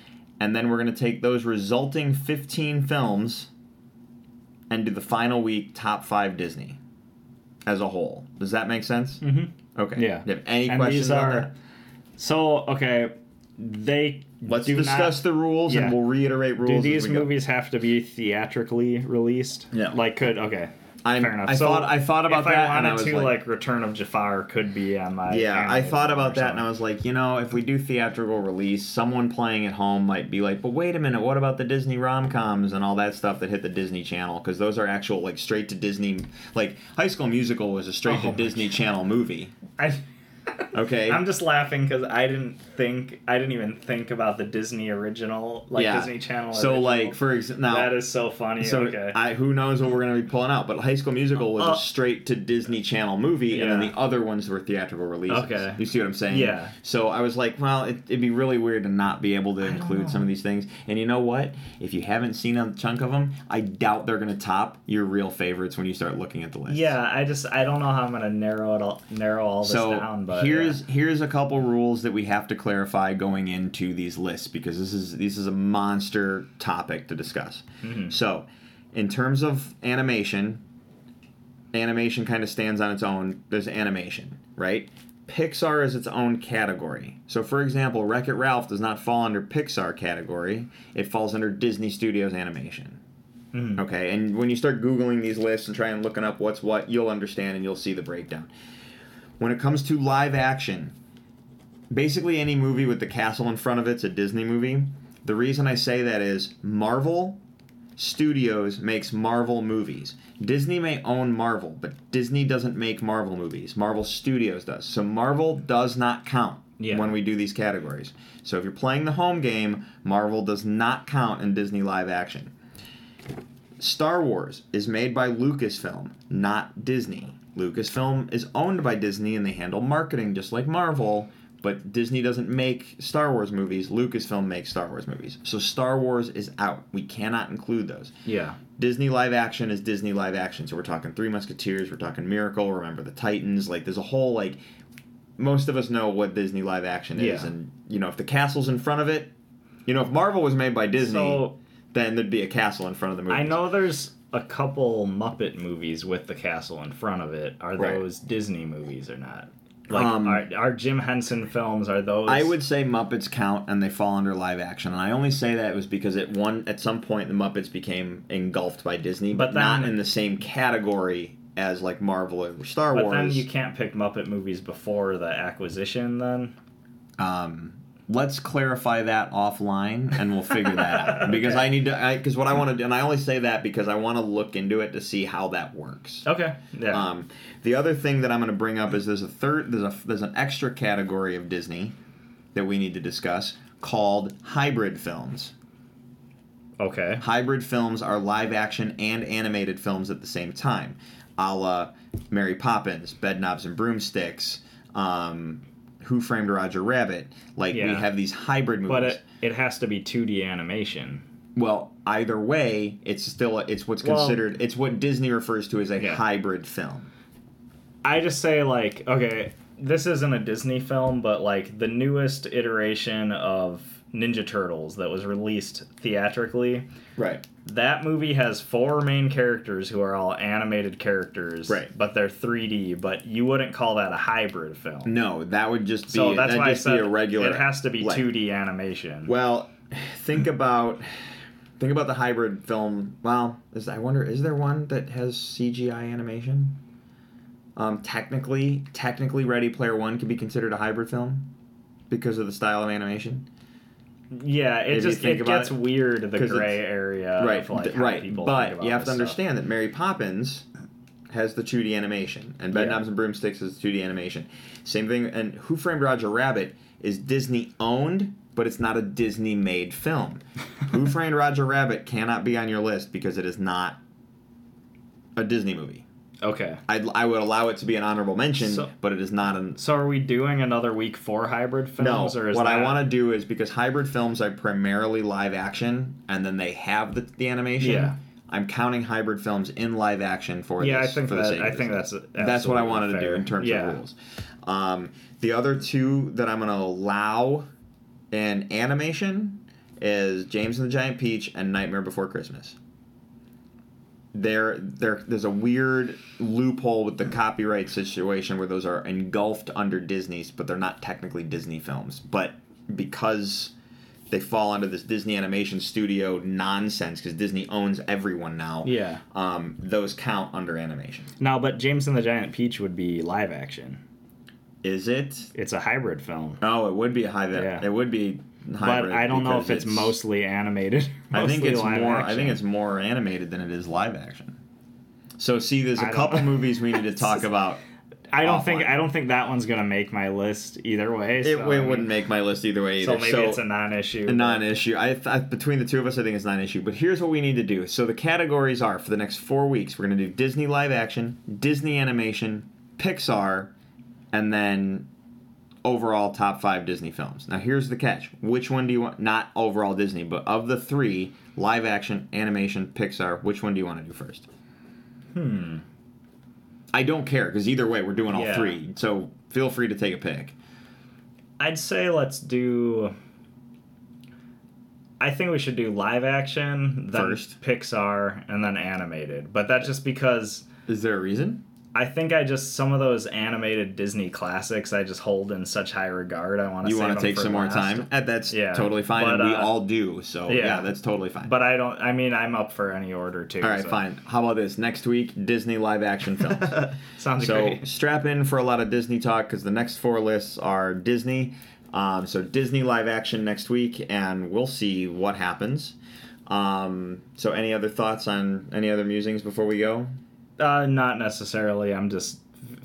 And then we're going to take those resulting 15 films and do the final week top five Disney as a whole. Does that make sense? Mm-hmm. Okay. Yeah. Do you have any And questions these are that? so okay. They Let's discuss not, the rules and we'll reiterate rules. Do these we go. movies have to be theatrically released? Yeah. Like, could okay. I'm, Fair enough. I So thought I thought about if that I and wanted I was to, like, like, Return of Jafar could be on my. yeah, I thought about that and I was like, you know, if we do theatrical release, someone playing at home might be like, but wait a minute, what about the Disney rom coms and all that stuff that hit the Disney Channel? Because those are actual like straight to Disney. Like High School Musical was a straight Oh to my Disney Channel movie. I, Okay. I'm just laughing because I didn't think I didn't even think about the Disney original, like Yeah. Disney Channel. so original. like for example, now that is so funny. So okay. I, who knows what we're going to be pulling out? But High School Musical was Uh, a straight to Disney Channel movie, and then Yeah. the other ones were theatrical releases. Okay. you see what I'm saying? Yeah. So I was like, well, it, it'd be really weird to not be able to include some of these things. And you know what? If you haven't seen a chunk of them, I doubt they're going to top your real favorites when you start looking at the list. yeah, I just I don't know how I'm gonna narrow it all narrow all this So down, but here's yeah. here's a couple rules that we have to clarify going into these lists because this is this is a monster topic to discuss. Mhm. So, in terms of animation, animation kind of stands on its own. There's animation, right? Pixar is its own category. So, for example, Wreck It Ralph does not fall under Pixar category. It falls under Disney Studios animation. Mhm. Okay, and when you start Googling these lists and trying and looking up what's what, you'll understand and you'll see the breakdown. When it comes to live action, basically any movie with the castle in front of it's a Disney movie. The reason I say that is Marvel Studios makes Marvel movies. Disney may own Marvel, but Disney doesn't make Marvel movies. Marvel Studios does. So Marvel does not count Yeah. when we do these categories. So if you're playing the home game, Marvel does not count in Disney live action. Star Wars is made by Lucasfilm, not Disney. Lucasfilm is owned by Disney and they handle marketing just like Marvel, but Disney doesn't make Star Wars movies. Lucasfilm makes Star Wars movies. So Star Wars is out. We cannot include those. Yeah. Disney live action is Disney live action. So we're talking Three Musketeers, we're talking Miracle, Remember the Titans. Like there's a whole like most of us know what Disney live action is, Yeah. and you know if the castle's in front of it, you know if Marvel was made by Disney, So then there'd be a castle in front of the movie. I know there's a couple Muppet movies with the castle in front of it. Are Right. those Disney movies or not? Like, Um, are, are Jim Henson films? Are those? I would say Muppets count and they fall under live action, and I only say that was because at one at some point the Muppets became engulfed by Disney, but, But not in the same category as like Marvel or Star But Wars. But then you can't pick Muppet movies before the acquisition. Then um, let's clarify that offline, and we'll figure that out because Okay. I need to. Because what I want to do, and I only say that because I want to look into it to see how that works. okay, yeah, Um, the other thing that I'm going to bring up is there's a third, there's a there's an extra category of Disney that we need to discuss called hybrid films. okay, Hybrid films are live action and animated films at the same time, a la Mary Poppins, Bedknobs and Broomsticks, um, Who Framed Roger Rabbit. Like we have these hybrid movies. but it it has to be 2D animation. well, either way, it's still it's what's Well- considered it's what Disney refers to as a Yeah. hybrid film. I just say like, okay, this isn't a Disney film, but like the newest iteration of Ninja Turtles that was released theatrically. Right. That movie has four main characters who are all animated characters, Right. But they're 3D. But you wouldn't call that a hybrid film. No, that would just be so that's why I said be a regular. it has to be like- 2D animation. Well, think about think about the hybrid film. Well, is I wonder is there one that has CGI animation? Um, technically, technically, Ready Player One can be considered a hybrid film because of the style of animation. Yeah, it just think it about gets it, weird the gray area, right, Of, like, right. But you have to this stuff. understand that Mary Poppins has the 2D animation, and Yeah. Bedknobs and Broomsticks is 2D animation. Same thing, and Who Framed Roger Rabbit is Disney owned, but it's not a Disney made film. Who Framed Roger Rabbit cannot be on your list because it is not a Disney movie. Okay. I'd, I would allow it to be an honorable mention, So- but it is not an. So are we doing another week for hybrid No, films, or is what I want to do is because hybrid films are primarily live action, and then they have the, the animation. Yeah. I'm counting hybrid films in live action for Yeah, this. I think for that- I think that's that's what I wanted to do in terms Yeah. of rules. Um, the other two that I'm going to allow in animation is James and the Giant Peach and Nightmare Before Christmas. There, there, there's a weird loophole with the copyright situation where those are engulfed under Disney's, but they're not technically Disney films. But because they fall under this Disney Animation Studio nonsense, because Disney owns everyone now, Yeah. um, those count under animation. Now, but James and the Giant Peach would be live action. Is it? It's a hybrid film. Oh, it would be a hybrid. Yeah. It would be. But I don't know if it's, mostly animated. I think it's more. I think it's more animated than it is live action. So see, there's a couple movies we need to talk about. I don't think. I don't think that one's gonna make my list either way. It, so, it I mean, wouldn't make my list either way either. So maybe it's a non-issue. a non-issue. I, I between the two of us, I think it's non-issue. But here's what we need to do. So the categories are for the next four weeks. We're going to do Disney live action, Disney animation, Pixar, and then overall top five Disney films. Now here's the catch: which one do you want? Not overall Disney, but of the three, live action, animation, Pixar. Which one do you want to do first? Hmm. I don't care because either way, we're doing all Yeah. three. So feel free to take a pick. I'd say let's do. I think we should do live action, then First. Pixar, and then animated. But that's just because Is there a reason? I think I just some of those animated Disney classics I just hold in such high regard. I want to. You want to take some more time? Uh, that's Yeah, totally fine, but, and we uh, all do. So yeah. yeah. that's totally fine. But I don't. I mean, I'm up for any order too. all right, so- fine. How about this? Next week, Disney live action films. Sounds so great. strap in for a lot of Disney talk because the next four lists are Disney. Um, so Disney live action next week, and we'll see what happens. Um, so any other thoughts on any other musings before we go? Uh, not necessarily. I'm just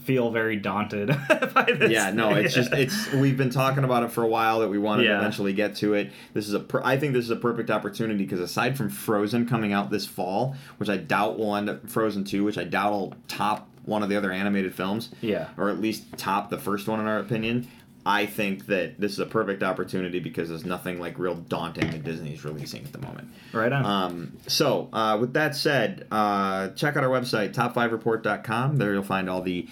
feel very daunted by this. yeah no thing. it's just it's we've been talking about it for a while that we wanted to eventually get to it this is a per, i think this is a perfect opportunity because aside from frozen coming out this fall which i doubt will end up frozen 2 which i doubt will top one of the other animated films yeah. or at least top the first one in our opinion I think that this is a perfect opportunity because there's nothing like real daunting that Disney's releasing at the moment. Right on. Um, so, uh, with that said, uh, check out our website, top5report.com. There you'll find all the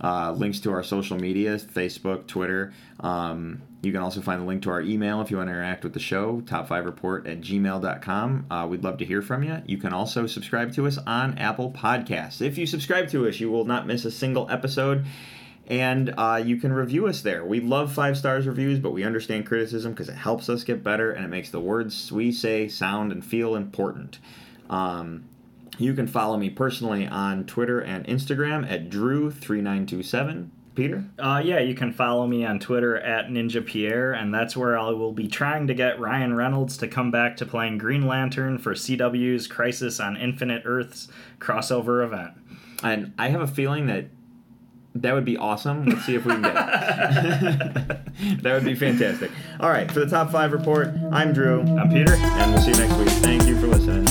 uh, links to our social media Facebook, Twitter. Um, you can also find the link to our email if you want to interact with the show, top5report at gmail.com. Uh, we'd love to hear from you. You can also subscribe to us on Apple Podcasts. If you subscribe to us, you will not miss a single episode and uh, you can review us there. We love five stars reviews, but we understand criticism because it helps us get better and it makes the words we say sound and feel important. Um, you can follow me personally on Twitter and Instagram at Drew3927. Peter? Uh, yeah, you can follow me on Twitter at Ninja Pierre, and that's where I will be trying to get Ryan Reynolds to come back to playing Green Lantern for CW's Crisis on Infinite Earths crossover event. And I have a feeling that that would be awesome. Let's see if we can get it. that would be fantastic. All right, for the top five report, I'm Drew. I'm Peter. And we'll see you next week. Thank you for listening.